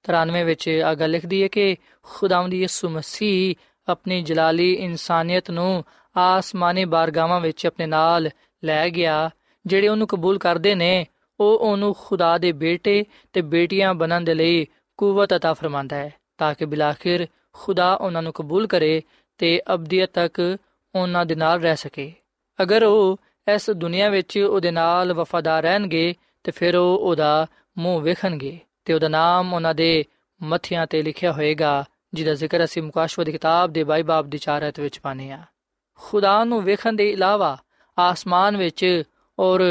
393 ਵਿੱਚ ਆ ਗੱਲ ਲਿਖਦੀ ਹੈ ਕਿ ਖੁਦਾਵੰਦ ਯਿਸੂ ਮਸੀਹ ਆਪਣੀ ਜਲਾਲੀ ਇਨਸਾਨੀਅਤ ਨੂੰ ਆਸਮਾਨੀ ਬਾਰਗਾਵਾਂ ਵਿੱਚ ਆਪਣੇ ਨਾਲ ਲੈ ਗਿਆ ਜਿਹੜੇ ਉਹਨੂੰ ਕਬੂਲ ਕਰਦੇ ਨੇ ਉਹ ਉਹਨੂੰ ਖੁਦਾ ਦੇ ਬੇਟੇ ਤੇ ਬੇਟੀਆਂ ਬਣਨ ਦੇ ਲਈ ਕੂਵਤ عطا ਫਰਮਾਂਦਾ ਹੈ ਤਾਂ ਕਿ ਬਿਲਾਖਿਰ ਖੁਦਾ ਉਹਨਾਂ ਨੂੰ ਕਬੂਲ ਕਰੇ ਤੇ ਅਬਦੀਅਤ ਤੱਕ ਉਹਨਾਂ ਦੇ ਨਾਲ ਰਹਿ ਸਕੇ ਅਗਰ ਉਹ ਇਸ ਦੁਨੀਆ ਵਿੱਚ ਉਹਦੇ ਨਾਲ ਵਫਾਦਾਰ ਰਹਿਣਗੇ ਤੇ ਫਿਰ ਉਹ ਉਹਦਾ ਮੂੰਹ ਵੇਖਣਗੇ ਤੇ ਉਹਦਾ ਨਾਮ ਉਹਨਾਂ ਦੇ ਮੱਥਿਆਂ ਤੇ ਲਿਖਿਆ ਹੋਏਗਾ ਜਿਹਦਾ ਜ਼ਿਕਰ ਅਸੀਂ ਮੁਕਾਸ਼ਵ ਦੀ ਕਿਤਾਬ ਦੇ ਬਾਈ ਬਾਬ ਦੀ ਚਾਰਤ ਵਿੱਚ ਪਾਨੇ ਆ ਖੁਦਾ ਨੂੰ ਵੇਖਣ ਦੇ ਇਲਾਵਾ ਆਸਮਾਨ ਵਿੱਚ ਔਰ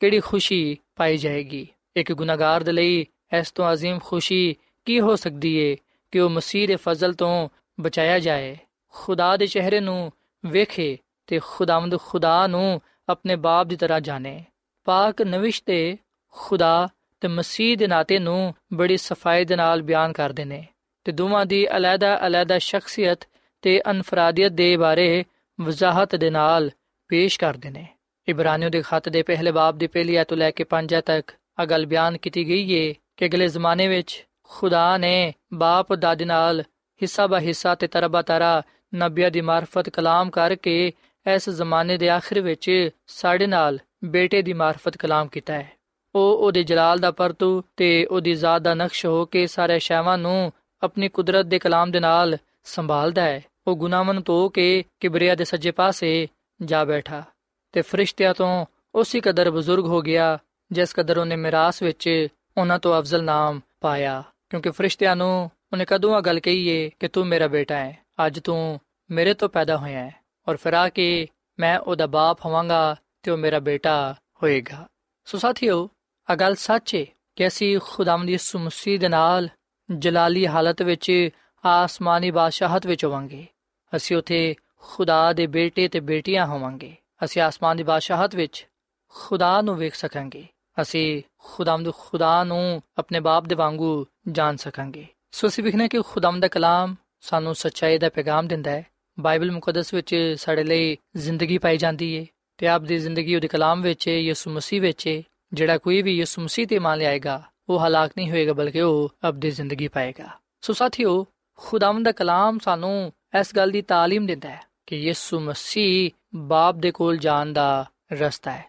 ਕਿਹੜੀ ਖੁਸ਼ੀ ਪਾਈ ਜਾਏਗੀ ਇੱਕ ਗੁਨਾਹਗਾਰ ਦੇ ਲਈ ਇਸ ਤੋਂ عظیم ਖੁਸ਼ੀ ਕੀ ਹੋ ਸਕਦੀ ਏ ਕਿ ਉਹ ਮਸੀਹ ਦੇ ਫਜ਼ਲ ਤੋਂ ਬਚਾਇਆ ਜਾਏ ਖੁਦਾ ਦੇ ਚਿਹਰੇ ਨੂੰ ਵੇਖੇ ਤੇ ਖੁਦਾਵੰਦ ਖੁਦਾ ਨੂੰ ਆਪਣੇ ਬਾਪ ਦੀ ਤਰ੍ਹਾਂ ਜਾਣੇ ਪਾਕ ਨਵਿਸ਼ ਤੇ ਖੁਦਾ ਤੇ ਮਸੀਹ ਦੇ ਨਾਤੇ ਨੂੰ ਬੜੀ ਸਫ਼ਾਈ ਦੇ ਨਾਲ ਬਿਆਨ ਕਰਦੇ ਨੇ ਤੇ ਦੋਵਾਂ ਦੀ ਅਲੱਗਾ-ਅਲੱਗਾ ਸ਼ਖਸੀਅਤ ਤੇ ਅਨਫਰਾਦੀਅਤ ਦੇ ਬਾਰੇ ਵਜ਼ਾਹਤ ਦੇ ਨਾਲ ਪੇਸ਼ ਕਰਦੇ ਨੇ। ਇਬਰਾਨੀਓ ਦੇ ਖੱਤ ਦੇ ਪਹਿਲੇ ਬਾਬ ਦੀ ਪਹਿਲੀ ਆਇਤ ਤੋਂ ਲੈ ਕੇ ਪੰਜ ਤੱਕ ਆ ਗੱਲ ਬਿਆਨ ਕੀਤੀ ਗਈ ਹੈ ਕਿ ਅਗਲੇ ਜ਼ਮਾਨੇ ਵਿੱਚ ਖੁਦਾ ਨੇ ਬਾਪ ਦਾਦੀ ਨਾਲ ਹਿੱਸਾ ਬਾ ਹਿੱਸਾ ਤੇ ਤਰਬਾ ਤਰਾ ਨਬੀਆਂ ਦੀ ਮਾਰਫਤ ਕਲਾਮ ਕਰਕੇ ਇਸ ਜ਼ਮਾਨੇ ਦੇ ਆਖਿਰ ਵਿੱਚ ਸਾਡੇ ਨਾਲ ਬੇਟੇ ਦੀ ਮਾਰਫਤ ਕਲਾਮ ਕੀਤਾ ਹੈ। ਉਹ ਉਹਦੇ ਜਲਾਲ ਦਾ ਪਰਤੂ ਤੇ ਉਹਦੀ ਜ਼ਾਤ ਦਾ ਨਕਸ਼ ਹੋ ਕੇ ਸਾਰੇ ਸ਼ੈਵਾਂ ਨੂੰ ਆਪਣੀ ਕੁਦਰਤ ਦੇ ਕਲਾਮ ਦੇ ਨਾਲ ਸੰਭਾਲਦਾ ਹੈ। ਉਹ ਗੁਨਾਹਮਨ ਤੋਂ ਕੇ ਕਿਬਰੀਆ ਦੇ ਸੱਜੇ ਪਾਸੇ ਜਾ ਬੈਠਾ ਤੇ ਫਰਿਸ਼ਤਿਆਂ ਤੋਂ ਉਸੇ ਕਦਰ ਬਜ਼ੁਰਗ ਹੋ ਗਿਆ, ਜਿਸ ਕਦਰ ਉਹਨੇ ਮਿਰਾਸ ਵਿੱਚ ਉਹਨਾਂ ਤੋਂ ਅਫਜ਼ਲ ਨਾਮ ਪਾਇਆ। ਕਿਉਂਕਿ ਫਰਿਸ਼ਤਿਆਂ ਨੂੰ ਉਹਨੇ ਕਦੋਂ ਆ ਗੱਲ ਕਹੀਏ ਕਿ ਤੂੰ ਮੇਰਾ ਬੇਟਾ ਹੈ, ਅੱਜ ਤੂੰ ਮੇਰੇ ਤੋਂ ਪੈਦਾ ਹੋਇਆ ਹੈ ਔਰ ਫਿਰ ਆ ਕੇ ਮੈਂ ਉਹਦਾ ਬਾਪ ਹੋਵਾਂਗਾ ਤੇ ਉਹ ਮੇਰਾ ਬੇਟਾ ਹੋਏਗਾ। ਸੋ ਸਾਥੀਓ ਆ ਗੱਲ ਸੱਚ ਹੈ ਕਿ ਅਸੀਂ ਖੁਦਾਵੰਦ ਯਿਸੂ ਮਸੀਹ ਦੇ ਨਾਲ ਜਲਾਲੀ ਹਾਲਤ ਵਿੱਚ ਆਸਮਾਨੀ ਬਾਦਸ਼ਾਹਤ ਵਿੱਚ ਹੋਵਾਂਗੇ। ਅਸੀਂ ਉਥੇ ਖੁਦਾ ਦੇ ਬੇਟੇ ਤੇ ਬੇਟੀਆਂ ਹੋਵਾਂਗੇ। ਅਸੀਂ ਆਸਮਾਨ ਦੀ ਬਾਦਸ਼ਾਹਤ ਵਿੱਚ ਖੁਦਾ ਨੂੰ ਵੇਖ ਸਕਾਂਗੇ। ਅਸੀਂ ਖੁਦਾਵੰਦ ਖੁਦਾ ਨੂੰ ਆਪਣੇ ਬਾਪ ਦੇ ਵਾਂਗੂ ਜਾਣ ਸਕਾਂਗੇ। ਸੋ ਅਸੀਂ ਵਿਖਨੇ ਕਿ ਖੁਦਾਵੰਦ ਦਾ ਕਲਾਮ ਸਾਨੂੰ ਸੱਚਾਈ ਦਾ ਪੈਗਾਮ ਦਿੰਦਾ ਹੈ। ਬਾਈਬਲ ਮੁਕੱਦਸ ਵਿੱਚ ਸਾਡੇ ਲਈ ਜ਼ਿੰਦਗੀ ਪਾਈ ਜਾਂਦੀ ਹੈ ਤੇ ਆਪ ਦੀ ਜ਼ਿੰਦਗੀ ਉਹਦੇ ਕਲਾਮ ਵਿੱਚ ਯਿਸੂ ਮਸੀਹ ਵਿੱਚ ਜਿਹੜਾ ਕੋਈ ਵੀ ਯਿਸੂ ਮਸੀਹ ਤੇ ਮੰਨ ਲਿਆਏਗਾ ਉਹ ਹਲਾਕ ਨਹੀਂ ਹੋਏਗਾ ਬਲਕਿ ਉਹ ਅਬਦੀ ਜ਼ਿੰਦਗੀ ਪਾਏਗਾ ਸੋ ਸਾਥੀਓ ਖੁਦਾਵੰਦ ਦਾ ਕਲਾਮ ਸਾਨੂੰ ਇਸ ਗੱਲ ਦੀ تعلیم ਦਿੰਦਾ ਹੈ ਕਿ ਯਿਸੂ ਮਸੀਹ ਬਾਪ ਦੇ ਕੋਲ ਜਾਣ ਦਾ ਰਸਤਾ ਹੈ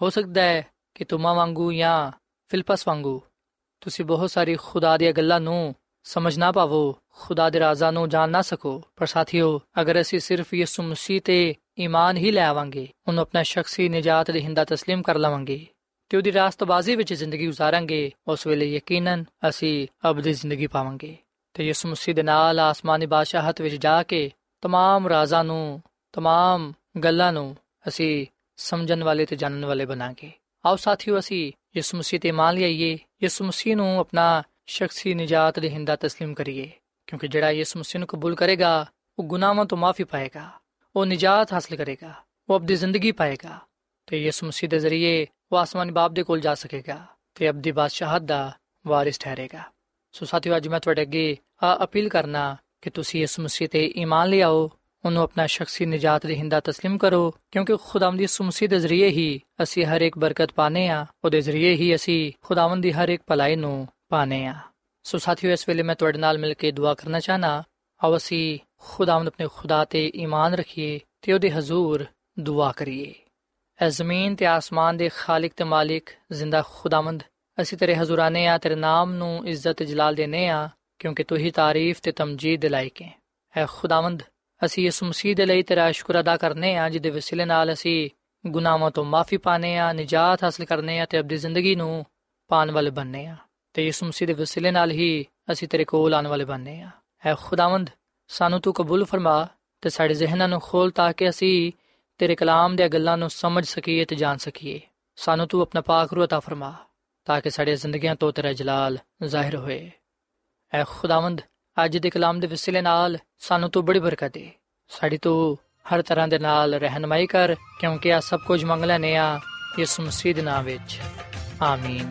ਹੋ ਸਕਦਾ ਹੈ ਕਿ ਤੁਮਾ ਵਾਂਗੂ ਜਾਂ ਫਿਲਪਸ ਵਾਂਗੂ ਤੁਸੀਂ ਬਹੁਤ ਸਾਰੀ ਖੁਦਾ ਦੀਆਂ ਗੱਲਾਂ ਨੂੰ ਸਮਝ ਨਾ ਪਾਵੋ ਖੁਦਾ ਦੇ ਰਾਜ਼ਾਂ ਨੂੰ ਜਾਣ ਨਾ ਸਕੋ ਪਰ ਸਾਥੀਓ ਅਗਰ ਅਸੀਂ ਸਿਰਫ ਯਿਸੂ ਮਸੀਹ ਤੇ ਈਮਾਨ ਹੀ ਲੈ ਆਵਾਂਗੇ ਉਹਨੂੰ ਆਪਣਾ ਸ਼ਖਸੀ ਨਜਾਤ ਦੇ ਹਿੰਦਾ تسلیم ਕਰ ਲਵਾਂਗੇ ਤੇ ਉਹਦੀ ਰਾਸਤਬਾਜ਼ੀ ਵਿੱਚ ਜ਼ਿੰਦਗੀ گزارਾਂਗੇ ਉਸ ਵੇਲੇ ਯਕੀਨਨ ਅਸੀਂ ਅਬਦੀ ਜ਼ਿੰਦਗੀ ਪਾਵਾਂਗੇ। ਤੇ ਯਿਸੂ ਮਸੀਹ ਦੇ ਨਾਲ ਆਸਮਾਨੀ ਬਾਦਸ਼ਾਹਤ ਵਿੱਚ ਜਾ ਕੇ तमाम ਰਾਜ਼ਾਂ ਨੂੰ तमाम ਗੱਲਾਂ ਨੂੰ ਅਸੀਂ ਸਮਝਣ ਵਾਲੇ ਤੇ ਜਾਣਨ ਵਾਲੇ ਬਣਾਂਗੇ। ਆਓ ਸਾਥੀਓ, ਅਸੀਂ ਯਿਸੂ ਮਸੀਹ ਤੇ ਮੰਨ ਲਈਏ ਯਿਸੂ ਮਸੀਹ ਨੂੰ ਆਪਣਾ ਸ਼ਖਸੀ ਨਜਾਤ ਦੇ ਹਿੰਦਾ تسلیم ਕਰੀਏ, ਕਿਉਂਕਿ ਜਿਹੜਾ ਯਿਸੂ ਮਸੀਹ ਨੂੰ ਕਬੂਲ ਕਰੇਗਾ, ਉਹ ਗੁਨਾਹਾਂ ਤੋਂ ਮਾਫੀ ਪਾਏਗਾ, ਉਹ ਨਜਾਤ ਹਾਸਲ ਕਰੇਗਾ, ਉਹ ਆਪਣੀ ਜ਼ਿੰਦਗੀ ਪਾਏਗਾ। ਤੇ ਯਿਸੂ ਮਸੀਹ ਦੇ ਜ਼ਰੀਏ ਉਹ ਆਸਮਾਨੀ ਬਾਪ ਦੇ ਕੋਲ ਜਾ ਸਕੇਗਾ ਤੇ ਅਬਦੀ ਬਾਦਸ਼ਾਹਤ ਦਾ ਵਾਰਿਸ ਠਹਿਰੇਗਾ ਸੋ ਸਾਥੀਓ ਅੱਜ ਮੈਂ ਤੁਹਾਡੇ ਅੱਗੇ ਆ ਅਪੀਲ ਕਰਨਾ ਕਿ ਤੁਸੀਂ ਯਿਸੂ ਮਸੀਹ ਤੇ ਈਮਾਨ ਲਿਆਓ ਉਹਨੂੰ ਆਪਣਾ ਸ਼ਖਸੀ ਨਜਾਤ ਦੇ ਹਿੰਦਾ تسلیم ਕਰੋ ਕਿਉਂਕਿ ਖੁਦਾਵੰਦ ਯਿਸੂ ਮਸੀਹ ਦੇ ਜ਼ਰੀਏ ਹੀ ਅਸੀਂ ਹਰ ਇੱਕ ਬਰਕਤ ਪਾਣੇ ਆ ਉਹਦੇ ਜ਼ਰੀਏ ਹੀ ਅਸੀਂ ਖੁਦਾਵੰਦ ਦੀ ਹਰ ਇੱਕ ਭਲਾਈ ਨੂੰ ਪਾਣੇ ਆ ਸੋ ਸਾਥੀਓ ਇਸ ਵੇਲੇ ਮੈਂ ਤੁਹਾਡੇ ਨਾਲ ਮਿਲ ਕੇ ਦੁਆ ਕਰਨਾ ਚਾਹਨਾ ਆਓ ਅਸੀਂ ਖੁਦਾਵੰਦ ਆਪਣੇ ਖੁਦਾ ਤੇ ਈਮਾਨ ਰੱਖੀਏ ਤੇ ਉਹਦੇ ਹਜ਼ੂਰ ਦੁਆ ਕਰੀਏ ਐ ਜ਼ਮੀਨ ਤੇ ਆਸਮਾਨ ਦੇ ਖਾਲਕ ਤੇ ਮਾਲਿਕ ਜ਼ਿੰਦਾ ਖੁਦਾਵੰਦ ਅਸੀਂ ਤੇਰੇ ਹਜ਼ੂਰਾਨੇ ਆ ਤੇਰੇ ਨਾਮ ਨੂੰ ਇੱਜ਼ਤ ਜਲਾਲ ਦੇਨੇ ਆ ਕਿਉਂਕਿ ਤੂੰ ਹੀ ਤਾਰੀਫ ਤੇ ਤਮਜੀਦ ਦੇ ਲਾਇਕ ਹੈ ਐ ਖੁਦਾਵੰਦ ਅਸੀਂ ਇਸ ਮਸੀਹ ਦੇ ਲਈ ਤੇਰਾ ਸ਼ੁਕਰ ਅਦਾ ਕਰਨੇ ਆ ਜਿਹਦੇ ਵਸਿਲੇ ਨਾਲ ਅਸੀਂ ਗੁਨਾਹਾਂ ਤੋਂ ਮਾਫੀ ਪਾਣੇ ਆ ਨਜਾਤ ਹਾਸਲ ਕਰਨੇ ਆ ਤੇ ਆਪਣੀ ਜ਼ਿੰਦਗੀ ਨੂੰ ਪਾਣ ਵਾਲੇ ਬਣਨੇ ਆ ਤੇ ਇਸ ਮਸੀਹ ਦੇ ਵਸਿਲੇ ਨਾਲ ਹੀ ਅਸੀਂ ਤੇਰੇ ਕੋਲ ਆਉਣ ਵਾਲੇ ਬਣਨੇ ਆ ਐ ਖੁਦਾਵੰਦ ਸਾਨੂੰ ਤੂੰ ਕਬੂਲ ਫਰਮਾ ਤੇ ਸਾਡੇ ਜ਼ਿਹਨਾਂ ਨੂੰ ਖੋਲ ਤਾਂ ਕਿ ਅਸੀਂ ਤੇਰੇ ਕਲਾਮ ਦੀਆਂ ਗੱਲਾਂ ਨੂੰ ਸਮਝ ਸਕੀਏ ਤੇ ਜਾਣ ਸਕੀਏ ਸਾਨੂੰ ਤੂੰ ਆਪਣਾ ਪਾਕ ਰੂਹ عطا ਫਰਮਾ ਤਾਂ ਕਿ ਸਾਡੇ ਜ਼ਿੰਦਗੀਆਂ ਤੋਂ ਤੇਰਾ ਜਲਾਲ ਜ਼ਾਹਿਰ ਹੋਏ ਐ ਖੁਦਾਵੰਦ ਅੱਜ ਦੇ ਕਲਾਮ ਦੇ ਵਸਿਲੇ ਨਾਲ ਸਾਨੂੰ ਤੂੰ ਬੜੀ ਬਰਕਤ ਦੇ ਸਾਡੀ ਤੂੰ ਹਰ ਤਰ੍ਹਾਂ ਦੇ ਨਾਲ ਰਹਿਨਮਾਈ ਕਰ ਕਿਉਂਕਿ ਆ ਸਭ ਕੁਝ ਮੰਗ ਲੈਨੇ ਆ ਯਿਸੂ ਮਸੀਹ ਦੇ ਨਾਮ ਵਿੱਚ ਆਮੀਨ